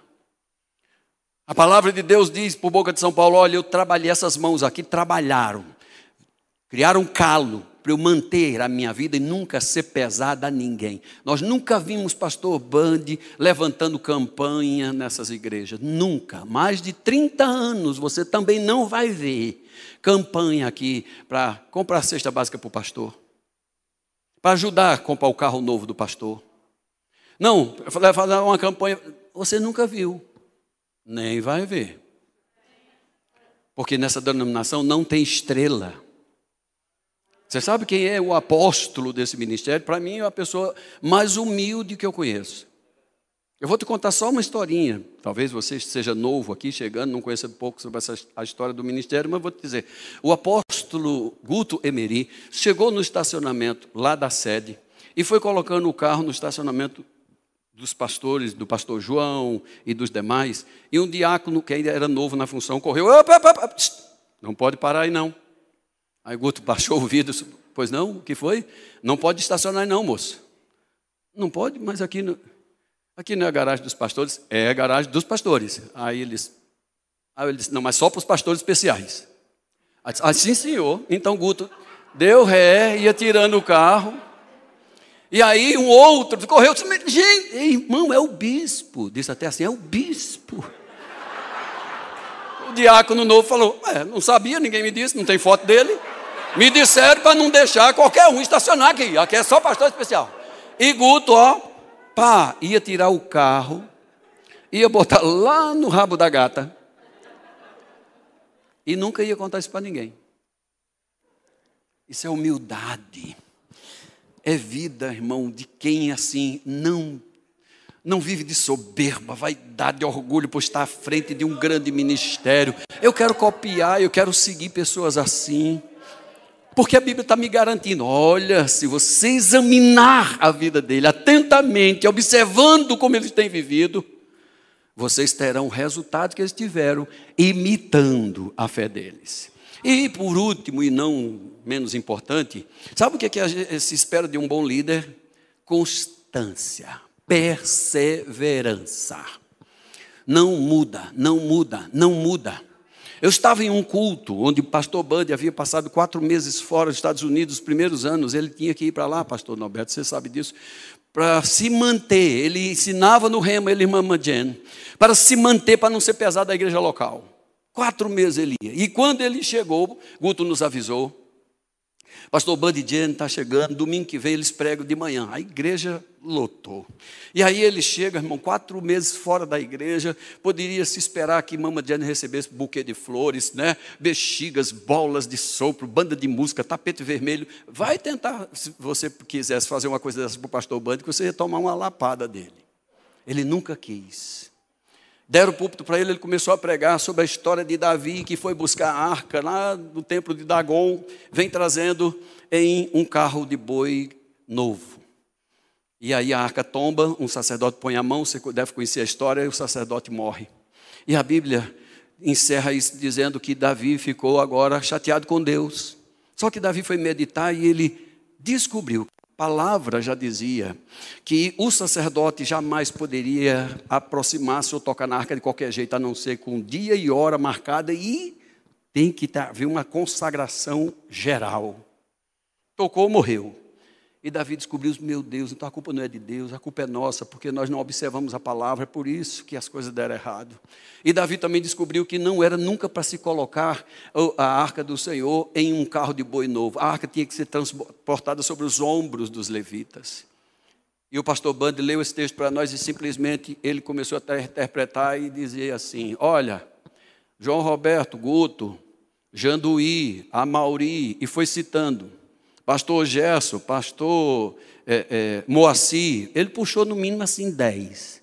A palavra de Deus diz por boca de São Paulo: olha, eu trabalhei, essas mãos aqui trabalharam, criaram um calo, para eu manter a minha vida e nunca ser pesada a ninguém. Nós nunca vimos pastor Band levantando campanha nessas igrejas, nunca. Mais de 30 anos você também não vai ver campanha aqui para comprar cesta básica para o pastor, para ajudar a comprar o carro novo do pastor. Não, fazer uma campanha, você nunca viu, nem vai ver. Porque nessa denominação não tem estrela. Você sabe quem é o apóstolo desse ministério? Para mim, é a pessoa mais humilde que eu conheço. Eu vou te contar só uma historinha. Talvez você seja novo aqui, chegando, não conheça pouco sobre essa, a história do ministério, mas vou te dizer. O apóstolo Guto Emery chegou no estacionamento lá da sede e foi colocando o carro no estacionamento dos pastores, do pastor João e dos demais. E um diácono, que ainda era novo na função, correu. Opa, opa, opa, não pode parar aí não. Aí Guto baixou o vidro, pois não, o que foi? Não pode estacionar não, moço. Não pode, mas aqui, no, aqui não é a garagem dos pastores, é a garagem dos pastores. Aí eles, aí ele disse, não, mas só para os pastores especiais. Assim, senhor. Então Guto deu ré, ia tirando o carro. E aí um outro correu, disse, gente, irmão, é o bispo. Disse até assim, é o bispo. O diácono novo falou, é, não sabia, ninguém me disse, não tem foto dele. Me disseram para não deixar qualquer um estacionar aqui. Aqui é só pastor especial. E Guto, ó, pá, ia tirar o carro, ia botar lá no rabo da gata. E nunca ia contar isso para ninguém. Isso é humildade. É vida, irmão, de quem assim não não vive de soberba, vaidade, orgulho por estar à frente de um grande ministério. Eu quero copiar, eu quero seguir pessoas assim. Porque a Bíblia está me garantindo: olha, se você examinar a vida dele atentamente, observando como eles têm vivido, vocês terão o resultado que eles tiveram, imitando a fé deles. E por último, e não menos importante, sabe o que, é que se espera de um bom líder? Constância, perseverança. Não muda, não muda, não muda. Eu estava em um culto onde o pastor Bud havia passado quatro meses fora dos Estados Unidos, os primeiros anos. Ele tinha que ir para lá, pastor Norberto, você sabe disso. Para se manter, ele ensinava no remo, ele irmã Jen, para se manter, para não ser pesado da igreja local. Quatro meses ele ia. E quando ele chegou, Guto nos avisou, Pastor Buddy Jane está chegando, domingo que vem eles pregam de manhã. A igreja lotou. E aí ele chega, irmão, quatro meses fora da igreja. Poderia se esperar que Mama Jane recebesse buquê de flores, né? bexigas, bolas de sopro, banda de música, tapete vermelho. Vai tentar, se você quisesse fazer uma coisa dessa para o pastor Buddy, que você ia tomar uma lapada dele. Ele nunca quis. Deram o púlpito para ele, ele começou a pregar sobre a história de Davi, que foi buscar a arca lá no templo de Dagon, vem trazendo em um carro de boi novo. E aí a arca tomba, um sacerdote põe a mão, você deve conhecer a história, e o sacerdote morre. E a Bíblia encerra isso dizendo que Davi ficou agora chateado com Deus. Só que Davi foi meditar e ele descobriu palavra já dizia que o sacerdote jamais poderia aproximar-se ou tocar na arca de qualquer jeito, a não ser com dia e hora marcada, e tem que haver uma consagração geral. Tocou, morreu. E Davi descobriu, meu Deus, então a culpa não é de Deus, a culpa é nossa, porque nós não observamos a palavra, é por isso que as coisas deram errado. E Davi também descobriu que não era nunca para se colocar a arca do Senhor em um carro de boi novo. A arca tinha que ser transportada sobre os ombros dos levitas. E o pastor Band leu esse texto para nós e simplesmente ele começou a interpretar e dizer assim: Olha, João Roberto, Guto, Janduí, Amauri, e foi citando pastor Gerson, pastor é, é, Moacir, ele puxou no mínimo assim dez.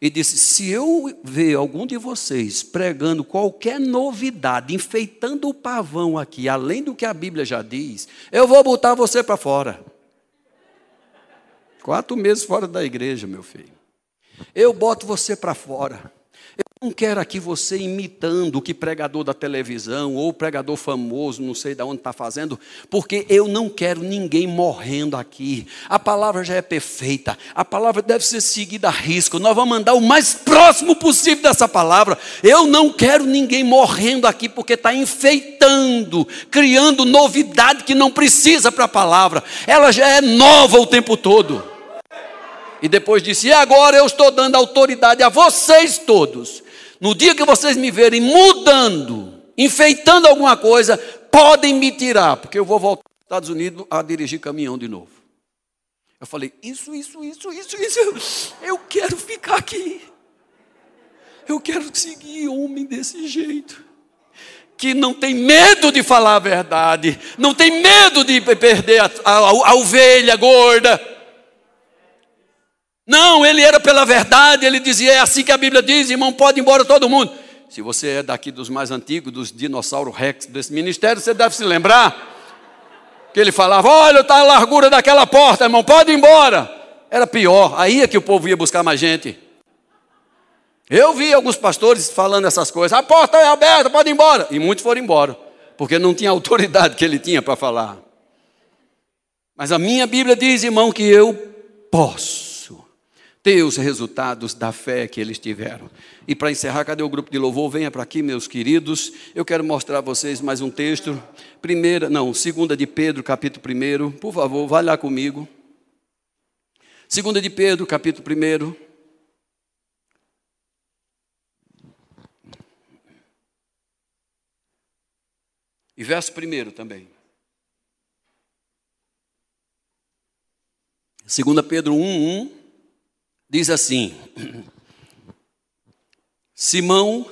E disse: se eu ver algum de vocês pregando qualquer novidade, enfeitando o pavão aqui, além do que a Bíblia já diz, eu vou botar você para fora. Quatro meses fora da igreja, meu filho. Eu boto você para fora. Não quero aqui você imitando o que pregador da televisão ou pregador famoso, não sei de onde está fazendo, porque eu não quero ninguém morrendo aqui. A palavra já é perfeita, a palavra deve ser seguida a risco. Nós vamos mandar o mais próximo possível dessa palavra. Eu não quero ninguém morrendo aqui porque está enfeitando, criando novidade que não precisa para a palavra. Ela já é nova o tempo todo. E depois disse: E agora eu estou dando autoridade a vocês todos no dia que vocês me verem mudando, enfeitando alguma coisa, podem me tirar, porque eu vou voltar aos Estados Unidos a dirigir caminhão de novo. Eu falei: Isso, isso, isso, isso, isso. Eu quero ficar aqui. Eu quero seguir homem desse jeito. que não tem medo de falar a verdade, não tem medo de perder a, a, a ovelha gorda. Não, ele era pela verdade, ele dizia: é assim que a Bíblia diz, irmão, pode ir embora todo mundo. Se você é daqui dos mais antigos, dos dinossauros rex desse ministério, você deve se lembrar que ele falava: Olha, está a largura daquela porta, irmão, pode ir embora. Era pior, aí é que o povo ia buscar mais gente. Eu vi alguns pastores falando essas coisas: a porta é aberta, pode ir embora. E muitos foram embora, porque não tinha autoridade que ele tinha para falar. Mas a minha Bíblia diz, irmão, que eu posso ter os resultados da fé que eles tiveram. E para encerrar, cadê o grupo de louvor? Venha para aqui, meus queridos. Eu quero mostrar a vocês mais um texto. Primeira, não, segunda de Pedro, capítulo 1. Por favor, vá lá comigo. Segunda de Pedro, capítulo 1. E verso 1 também. 2 Pedro 1, 1 diz assim: Simão,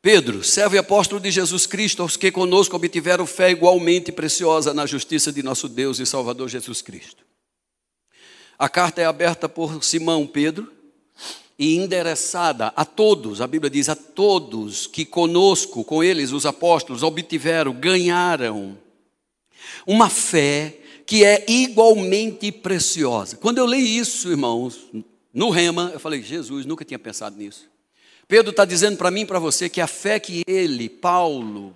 Pedro, servo e apóstolo de Jesus Cristo, aos que conosco obtiveram fé igualmente preciosa na justiça de nosso Deus e Salvador Jesus Cristo. A carta é aberta por Simão Pedro e endereçada a todos, a Bíblia diz a todos que conosco, com eles, os apóstolos, obtiveram, ganharam uma fé que é igualmente preciosa. Quando eu li isso, irmãos, no Rema, eu falei, Jesus, nunca tinha pensado nisso. Pedro está dizendo para mim e para você que a fé que ele, Paulo,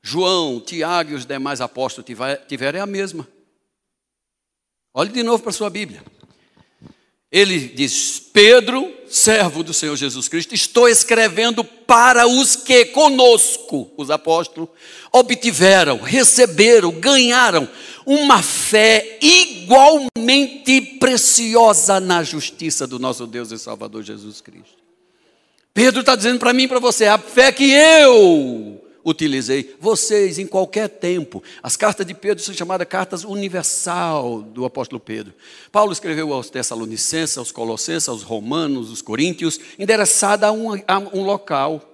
João, Tiago e os demais apóstolos tiveram é a mesma. Olhe de novo para a sua Bíblia. Ele diz: Pedro, servo do Senhor Jesus Cristo, estou escrevendo para os que conosco, os apóstolos, obtiveram, receberam, ganharam uma fé igualmente preciosa na justiça do nosso Deus e Salvador Jesus Cristo. Pedro está dizendo para mim e para você: a fé que eu utilizei. Vocês, em qualquer tempo, as cartas de Pedro são chamadas cartas universal do apóstolo Pedro. Paulo escreveu aos Tessalonicenses, aos Colossenses, aos Romanos, aos Coríntios, endereçada a um, a um local.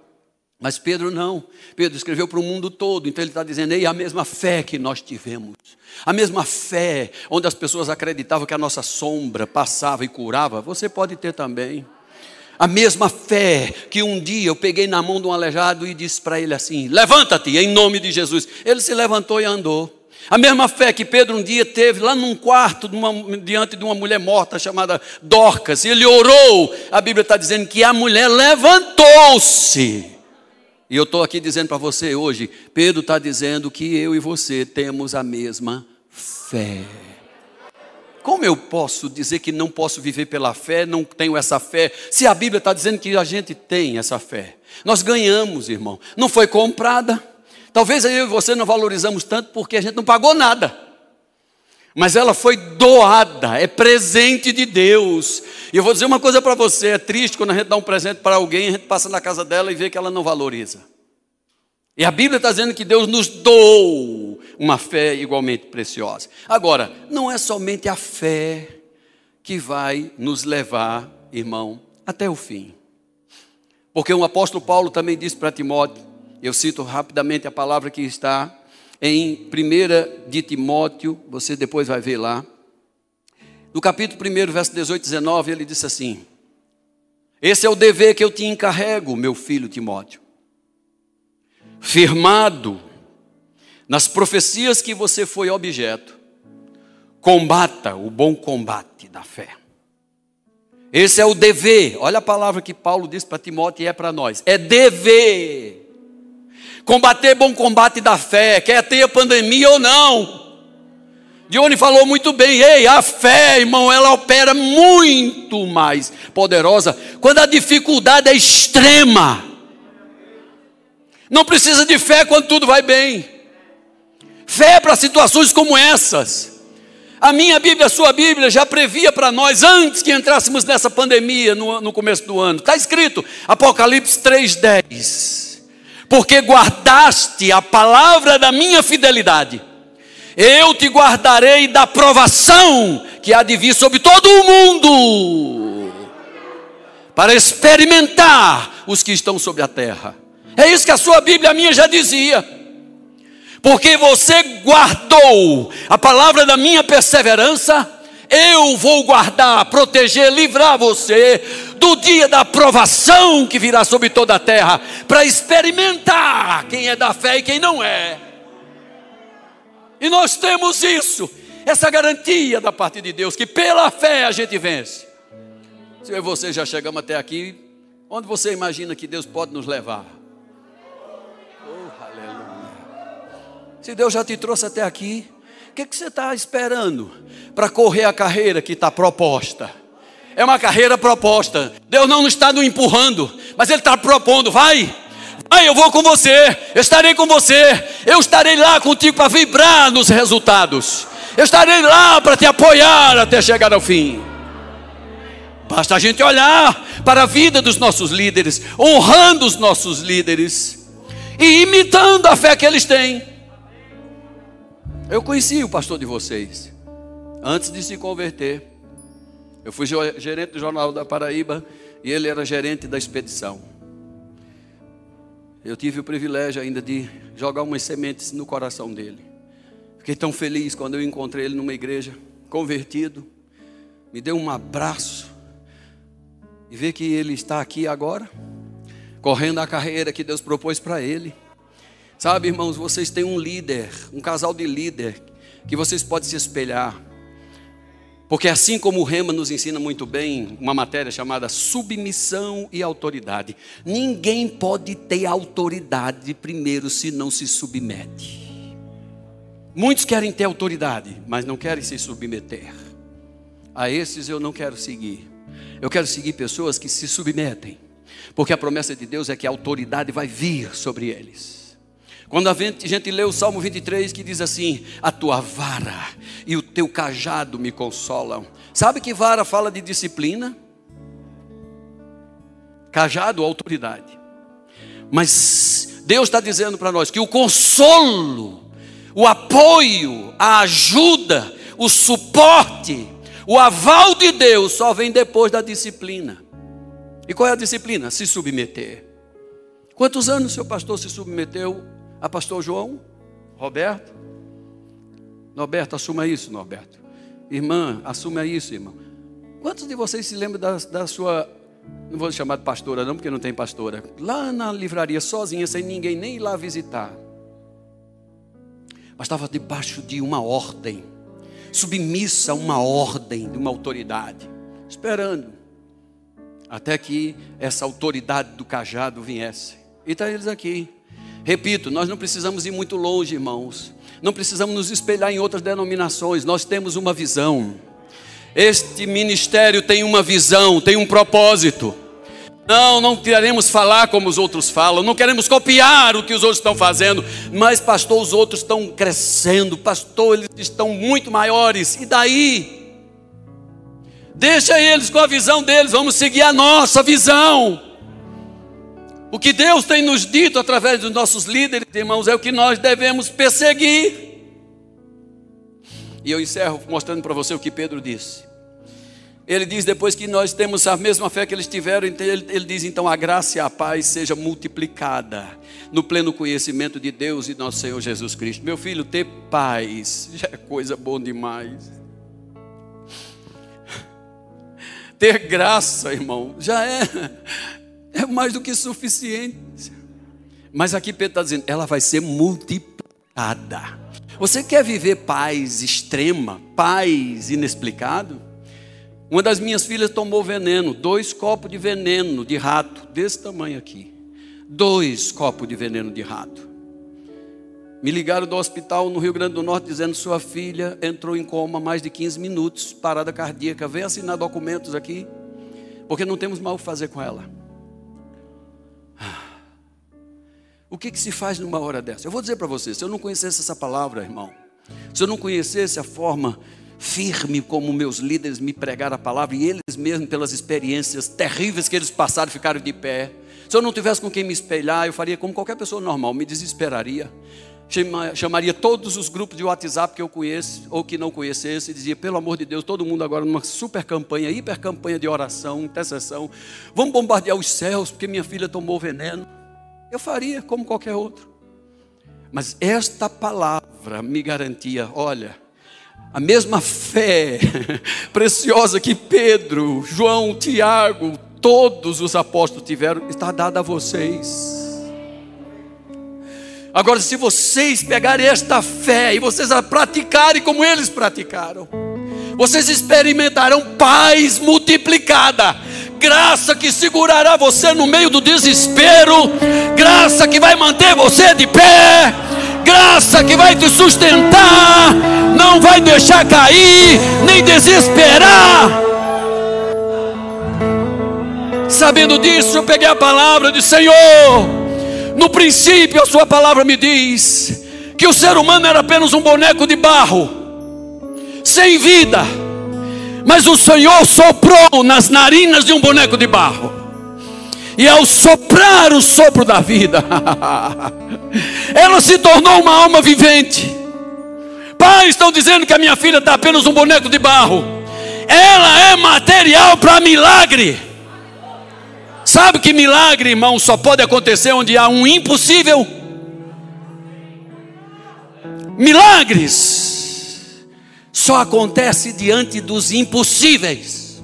Mas Pedro não. Pedro escreveu para o mundo todo. Então ele está dizendo: Ei, a mesma fé que nós tivemos, a mesma fé onde as pessoas acreditavam que a nossa sombra passava e curava, você pode ter também. A mesma fé que um dia eu peguei na mão de um aleijado e disse para ele assim: Levanta-te em nome de Jesus. Ele se levantou e andou. A mesma fé que Pedro um dia teve lá num quarto, diante de uma mulher morta chamada Dorcas, ele orou. A Bíblia está dizendo que a mulher levantou-se. E eu estou aqui dizendo para você hoje: Pedro está dizendo que eu e você temos a mesma fé. Como eu posso dizer que não posso viver pela fé, não tenho essa fé, se a Bíblia está dizendo que a gente tem essa fé? Nós ganhamos, irmão. Não foi comprada. Talvez eu e você não valorizamos tanto porque a gente não pagou nada. Mas ela foi doada, é presente de Deus. E eu vou dizer uma coisa para você: é triste quando a gente dá um presente para alguém, a gente passa na casa dela e vê que ela não valoriza. E a Bíblia está dizendo que Deus nos doou uma fé igualmente preciosa. Agora, não é somente a fé que vai nos levar, irmão, até o fim. Porque o apóstolo Paulo também disse para Timóteo, eu cito rapidamente a palavra que está em 1 de Timóteo, você depois vai ver lá. No capítulo 1, verso 18 e 19, ele disse assim: Esse é o dever que eu te encarrego, meu filho Timóteo firmado nas profecias que você foi objeto, combata o bom combate da fé. Esse é o dever. Olha a palavra que Paulo diz para Timóteo e é para nós. É dever. Combater bom combate da fé, quer ter a pandemia ou não. Dione falou muito bem, ei, a fé, irmão, ela opera muito mais poderosa quando a dificuldade é extrema. Não precisa de fé quando tudo vai bem. Fé para situações como essas. A minha Bíblia, a sua Bíblia já previa para nós antes que entrássemos nessa pandemia no, no começo do ano. Está escrito, Apocalipse 3,10. Porque guardaste a palavra da minha fidelidade, eu te guardarei da provação que há de vir sobre todo o mundo, para experimentar os que estão sobre a terra. É isso que a sua Bíblia, a minha já dizia. Porque você guardou a palavra da minha perseverança, eu vou guardar, proteger, livrar você do dia da provação que virá sobre toda a terra, para experimentar quem é da fé e quem não é. E nós temos isso, essa garantia da parte de Deus, que pela fé a gente vence. Se eu e você já chegamos até aqui, onde você imagina que Deus pode nos levar? Se Deus já te trouxe até aqui, o que, que você está esperando para correr a carreira que está proposta? É uma carreira proposta. Deus não está nos empurrando, mas Ele está propondo. Vai, vai, eu vou com você, eu estarei com você, eu estarei lá contigo para vibrar nos resultados. Eu estarei lá para te apoiar até chegar ao fim. Basta a gente olhar para a vida dos nossos líderes, honrando os nossos líderes e imitando a fé que eles têm. Eu conheci o pastor de vocês antes de se converter. Eu fui gerente do Jornal da Paraíba e ele era gerente da expedição. Eu tive o privilégio ainda de jogar umas sementes no coração dele. Fiquei tão feliz quando eu encontrei ele numa igreja, convertido. Me deu um abraço. E ver que ele está aqui agora, correndo a carreira que Deus propôs para ele. Sabe, irmãos, vocês têm um líder, um casal de líder, que vocês podem se espelhar. Porque assim como o Rema nos ensina muito bem, uma matéria chamada submissão e autoridade. Ninguém pode ter autoridade primeiro se não se submete. Muitos querem ter autoridade, mas não querem se submeter. A esses eu não quero seguir. Eu quero seguir pessoas que se submetem. Porque a promessa de Deus é que a autoridade vai vir sobre eles. Quando a gente lê o Salmo 23 que diz assim: A tua vara e o teu cajado me consolam. Sabe que vara fala de disciplina? Cajado, autoridade. Mas Deus está dizendo para nós que o consolo, o apoio, a ajuda, o suporte, o aval de Deus só vem depois da disciplina. E qual é a disciplina? Se submeter. Quantos anos seu pastor se submeteu a pastor João, Roberto. Norberto, assuma isso, Norberto. Irmã, assuma isso, irmão. Quantos de vocês se lembram da, da sua. Não vou chamar de pastora, não, porque não tem pastora. Lá na livraria, sozinha, sem ninguém nem ir lá visitar. Mas estava debaixo de uma ordem, submissa a uma ordem de uma autoridade, esperando até que essa autoridade do cajado viesse. E está eles aqui. Repito, nós não precisamos ir muito longe, irmãos. Não precisamos nos espelhar em outras denominações. Nós temos uma visão. Este ministério tem uma visão, tem um propósito. Não, não queremos falar como os outros falam, não queremos copiar o que os outros estão fazendo, mas, pastor, os outros estão crescendo, pastor, eles estão muito maiores, e daí? Deixa eles com a visão deles, vamos seguir a nossa visão. O que Deus tem nos dito através dos nossos líderes, irmãos, é o que nós devemos perseguir. E eu encerro mostrando para você o que Pedro disse. Ele diz depois que nós temos a mesma fé que eles tiveram, então ele, diz então a graça e a paz seja multiplicada no pleno conhecimento de Deus e nosso Senhor Jesus Cristo. Meu filho, ter paz já é coisa boa demais. Ter graça, irmão, já é é mais do que suficiente. Mas aqui Pedro está dizendo, ela vai ser multiplicada. Você quer viver paz extrema, paz inexplicado? Uma das minhas filhas tomou veneno, dois copos de veneno de rato, desse tamanho aqui. Dois copos de veneno de rato. Me ligaram do hospital no Rio Grande do Norte dizendo: sua filha entrou em coma mais de 15 minutos, parada cardíaca. Vem assinar documentos aqui, porque não temos mal o fazer com ela. O que, que se faz numa hora dessa? Eu vou dizer para você: se eu não conhecesse essa palavra, irmão, se eu não conhecesse a forma firme como meus líderes me pregaram a palavra e eles mesmos, pelas experiências terríveis que eles passaram, ficaram de pé. Se eu não tivesse com quem me espelhar, eu faria como qualquer pessoa normal, me desesperaria. Chamaria todos os grupos de WhatsApp que eu conheço ou que não conhecesse e dizia: pelo amor de Deus, todo mundo agora numa super campanha, hiper campanha de oração, intercessão. Vamos bombardear os céus porque minha filha tomou veneno. Eu faria como qualquer outro. Mas esta palavra me garantia: olha, a mesma fé preciosa que Pedro, João, Tiago, todos os apóstolos tiveram, está dada a vocês. Agora, se vocês pegarem esta fé e vocês a praticarem como eles praticaram, vocês experimentarão paz multiplicada, graça que segurará você no meio do desespero, graça que vai manter você de pé, graça que vai te sustentar, não vai deixar cair, nem desesperar. Sabendo disso, eu peguei a palavra de Senhor. No princípio, a Sua palavra me diz que o ser humano era apenas um boneco de barro, sem vida, mas o Senhor soprou nas narinas de um boneco de barro, e ao soprar o sopro da vida, ela se tornou uma alma vivente. Pai, estão dizendo que a minha filha está apenas um boneco de barro, ela é material para milagre. Sabe que milagre, irmão, só pode acontecer onde há um impossível? Milagres só acontece diante dos impossíveis.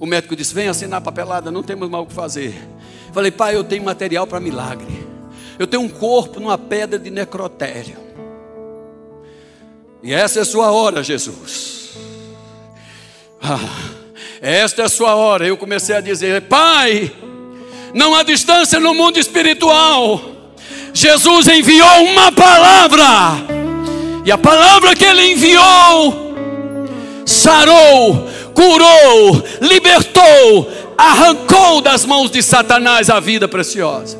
O médico disse: Vem assinar a papelada, não temos mal o que fazer. Falei, pai, eu tenho material para milagre. Eu tenho um corpo numa pedra de necrotério. E essa é a sua hora, Jesus. Ah. Esta é a sua hora. Eu comecei a dizer: Pai, não há distância no mundo espiritual. Jesus enviou uma palavra, e a palavra que ele enviou sarou, curou, libertou, arrancou das mãos de Satanás a vida preciosa.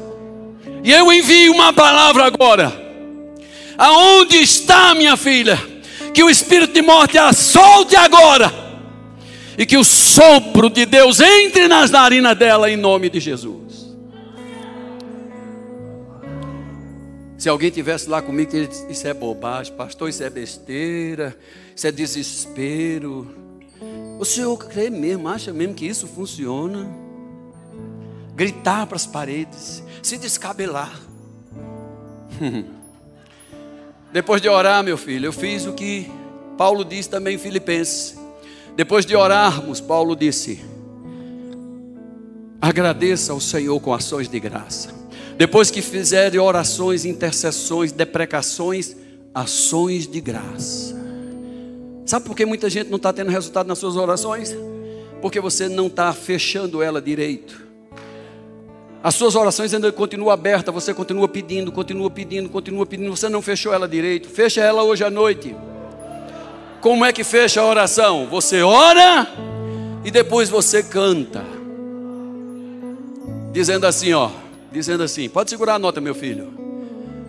E eu envio uma palavra agora. Aonde está minha filha? Que o espírito de morte a solte agora e que o sopro de Deus entre nas narinas dela em nome de Jesus. Se alguém tivesse lá comigo, disse, isso é bobagem, pastor, isso é besteira, isso é desespero. O senhor crê mesmo, acha mesmo que isso funciona? Gritar para as paredes, se descabelar. Depois de orar, meu filho, eu fiz o que Paulo diz também em Filipenses. Depois de orarmos, Paulo disse: agradeça ao Senhor com ações de graça. Depois que fizerem orações, intercessões, deprecações, ações de graça. Sabe por que muita gente não está tendo resultado nas suas orações? Porque você não está fechando ela direito. As suas orações ainda continuam abertas, você continua pedindo, continua pedindo, continua pedindo, você não fechou ela direito. Fecha ela hoje à noite. Como é que fecha a oração? Você ora e depois você canta. Dizendo assim, ó, dizendo assim, pode segurar a nota, meu filho.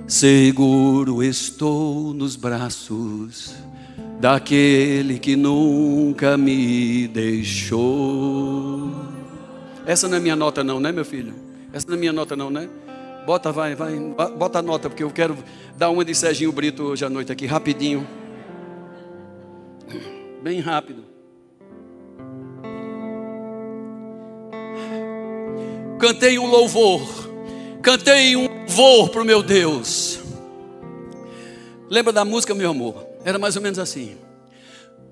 Seguro estou nos braços daquele que nunca me deixou. Essa não é minha nota não, né, meu filho? Essa não é minha nota não, né? Bota, vai, vai, bota a nota, porque eu quero dar uma de Serginho Brito hoje à noite aqui, rapidinho bem rápido. Cantei um louvor, cantei um louvor para o meu Deus. Lembra da música, meu amor? Era mais ou menos assim.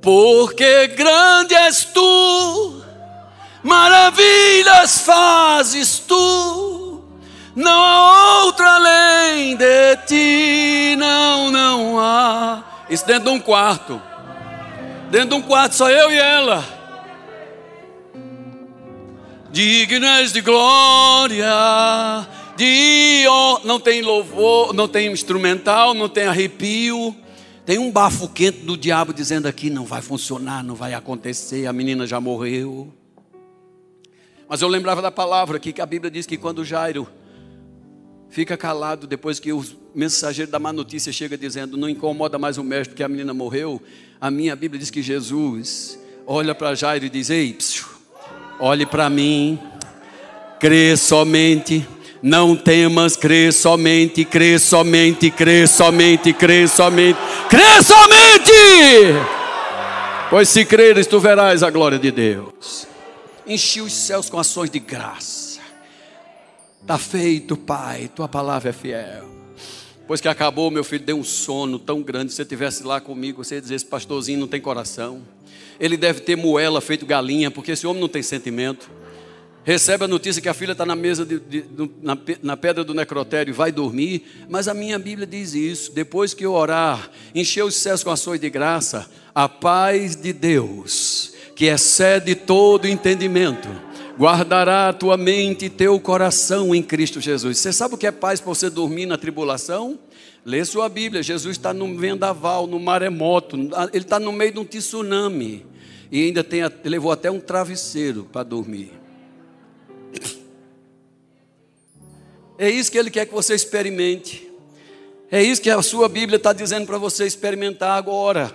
Porque grande és tu, maravilhas fazes tu, não há outra além de ti, não, não há. Isso dentro de um quarto. Dentro de um quarto, só eu e ela. Dignas de glória, de não tem louvor, não tem instrumental, não tem arrepio. Tem um bafo quente do diabo dizendo aqui: não vai funcionar, não vai acontecer, a menina já morreu. Mas eu lembrava da palavra aqui que a Bíblia diz que quando Jairo fica calado depois que o mensageiro da má notícia chega dizendo: Não incomoda mais o mestre porque a menina morreu. A minha Bíblia diz que Jesus olha para Jairo e diz: Ei, psiu, olhe para mim, crê somente. Não temas, crê somente, crê somente, crê somente, crê somente, crê somente. Pois se creres, tu verás a glória de Deus. Enchi os céus com ações de graça Está feito, Pai, tua palavra é fiel. Pois que acabou, meu filho, deu um sono tão grande. Se você estivesse lá comigo, você ia dizer: esse pastorzinho não tem coração. Ele deve ter moela feito galinha, porque esse homem não tem sentimento. Recebe a notícia que a filha está na mesa, de, de, na, na pedra do necrotério e vai dormir. Mas a minha Bíblia diz isso: depois que eu orar, encher os céus com ações de graça, a paz de Deus, que excede todo entendimento, guardará a tua mente e teu coração em Cristo Jesus. Você sabe o que é paz para você dormir na tribulação? Lê sua Bíblia. Jesus está no vendaval, no maremoto, ele está no meio de um tsunami. E ainda tem, levou até um travesseiro para dormir. É isso que ele quer que você experimente. É isso que a sua Bíblia está dizendo para você experimentar agora,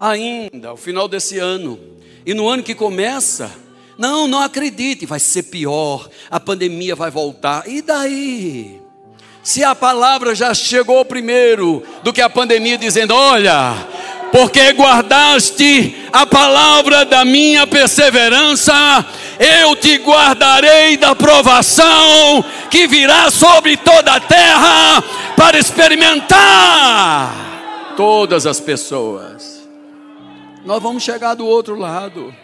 ainda, ao final desse ano. E no ano que começa, não, não acredite, vai ser pior, a pandemia vai voltar. E daí? Se a palavra já chegou primeiro do que a pandemia, dizendo: Olha, porque guardaste a palavra da minha perseverança, eu te guardarei da provação que virá sobre toda a terra para experimentar todas as pessoas. Nós vamos chegar do outro lado.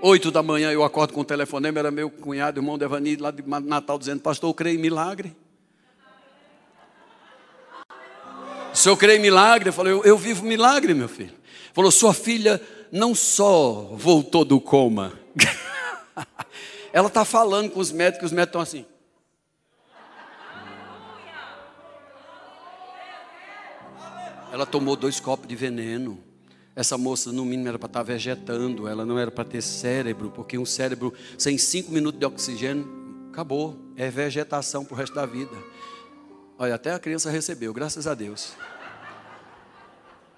Oito da manhã eu acordo com o telefonema, era meu cunhado, irmão Devani, lá de Natal, dizendo, pastor, eu creio em milagre. Se eu creio em milagre, eu falei, eu, eu vivo milagre, meu filho. Falou, sua filha não só voltou do coma, ela está falando com os médicos, os médicos estão assim. Ela tomou dois copos de veneno. Essa moça, no mínimo, era para estar tá vegetando, ela não era para ter cérebro, porque um cérebro sem cinco minutos de oxigênio, acabou. É vegetação para o resto da vida. Olha, até a criança recebeu, graças a Deus.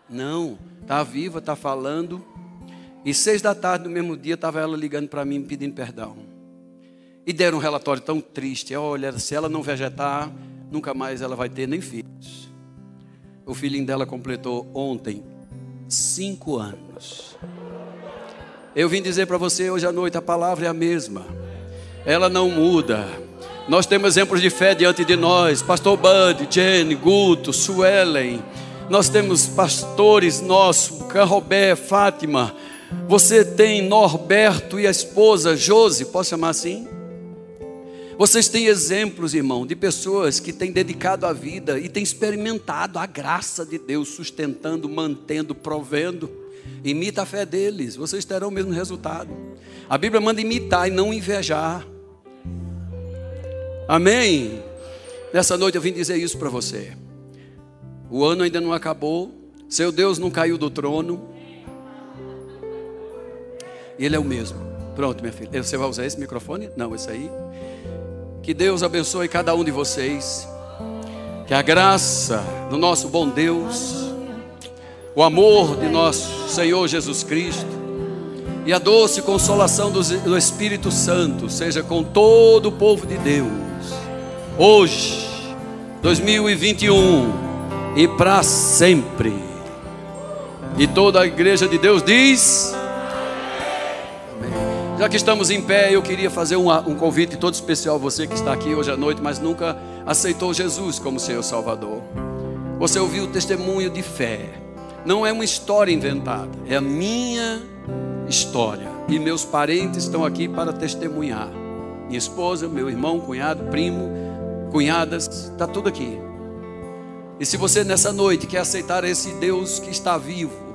Não, está viva, está falando. E seis da tarde do mesmo dia estava ela ligando para mim pedindo perdão. E deram um relatório tão triste. Olha, se ela não vegetar, nunca mais ela vai ter nem filhos. O filhinho dela completou ontem cinco anos. Eu vim dizer para você hoje à noite, a palavra é a mesma. Ela não muda. Nós temos exemplos de fé diante de nós. Pastor Bud, Jenny, Guto, Suelen. Nós temos pastores nossos, Carrobé, Fátima. Você tem Norberto e a esposa Josi, posso chamar assim? Vocês têm exemplos, irmão, de pessoas que têm dedicado a vida e têm experimentado a graça de Deus, sustentando, mantendo, provendo. Imita a fé deles, vocês terão o mesmo resultado. A Bíblia manda imitar e não invejar. Amém? Nessa noite eu vim dizer isso para você. O ano ainda não acabou, seu Deus não caiu do trono. Ele é o mesmo. Pronto, minha filha. Você vai usar esse microfone? Não, esse aí. Que Deus abençoe cada um de vocês. Que a graça do nosso bom Deus, o amor de nosso Senhor Jesus Cristo e a doce consolação do Espírito Santo seja com todo o povo de Deus hoje, 2021 e para sempre. E toda a igreja de Deus diz. Já que estamos em pé, eu queria fazer um, convite todo especial a você que está aqui hoje à noite, mas nunca aceitou Jesus como seu Salvador. Você ouviu o testemunho de fé. Não é uma história inventada, é a minha história. E meus parentes estão aqui para testemunhar. Minha esposa, meu irmão, cunhado, primo, cunhadas, está tudo aqui. E se você nessa noite quer aceitar esse Deus que está vivo,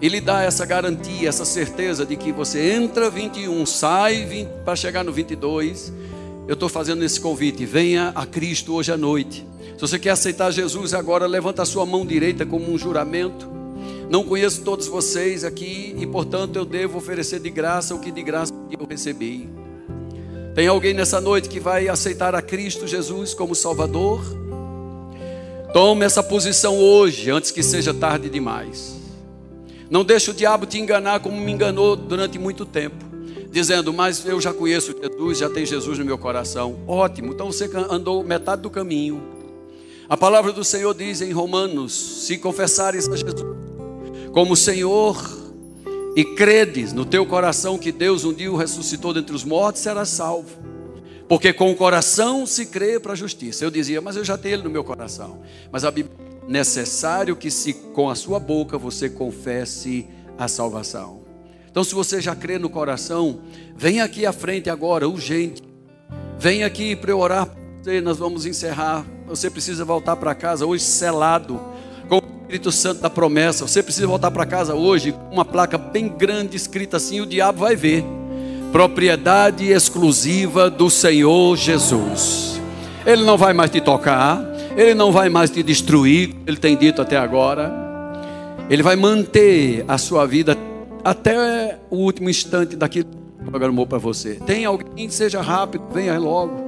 Ele dá essa garantia, essa certeza de que você entra 21, sai para chegar no 22. Eu estou fazendo esse convite, venha a Cristo hoje à noite. Se você quer aceitar Jesus agora, levanta a sua mão direita como um juramento. Não conheço todos vocês aqui e, portanto, eu devo oferecer de graça o que de graça eu recebi. Tem alguém nessa noite que vai aceitar a Cristo Jesus como Salvador? Tome essa posição hoje, antes que seja tarde demais. Não deixe o diabo te enganar como me enganou durante muito tempo, dizendo: Mas eu já conheço Jesus, já tem Jesus no meu coração. Ótimo, então você andou metade do caminho. A palavra do Senhor diz em Romanos: Se confessares a Jesus como Senhor e credes no teu coração que Deus um dia o ressuscitou dentre os mortos, serás salvo. Porque com o coração se crê para a justiça. Eu dizia, mas eu já tenho ele no meu coração. Mas a Bíblia necessário que se com a sua boca você confesse a salvação. Então, se você já crê no coração, vem aqui à frente agora, urgente. Vem aqui para eu orar. Nós vamos encerrar. Você precisa voltar para casa hoje selado com o Espírito Santo da promessa. Você precisa voltar para casa hoje com uma placa bem grande escrita assim: o diabo vai ver. Propriedade exclusiva do Senhor Jesus. Ele não vai mais te tocar, ele não vai mais te destruir, ele tem dito até agora. Ele vai manter a sua vida até o último instante daquilo que programou para você. Tem alguém, seja rápido, venha logo.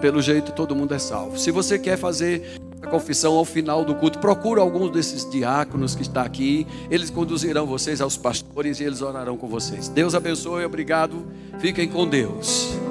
Pelo jeito, todo mundo é salvo. Se você quer fazer a confissão ao final do culto, procura alguns desses diáconos que está aqui. Eles conduzirão vocês aos pastores e eles orarão com vocês. Deus abençoe, obrigado. Fiquem com Deus.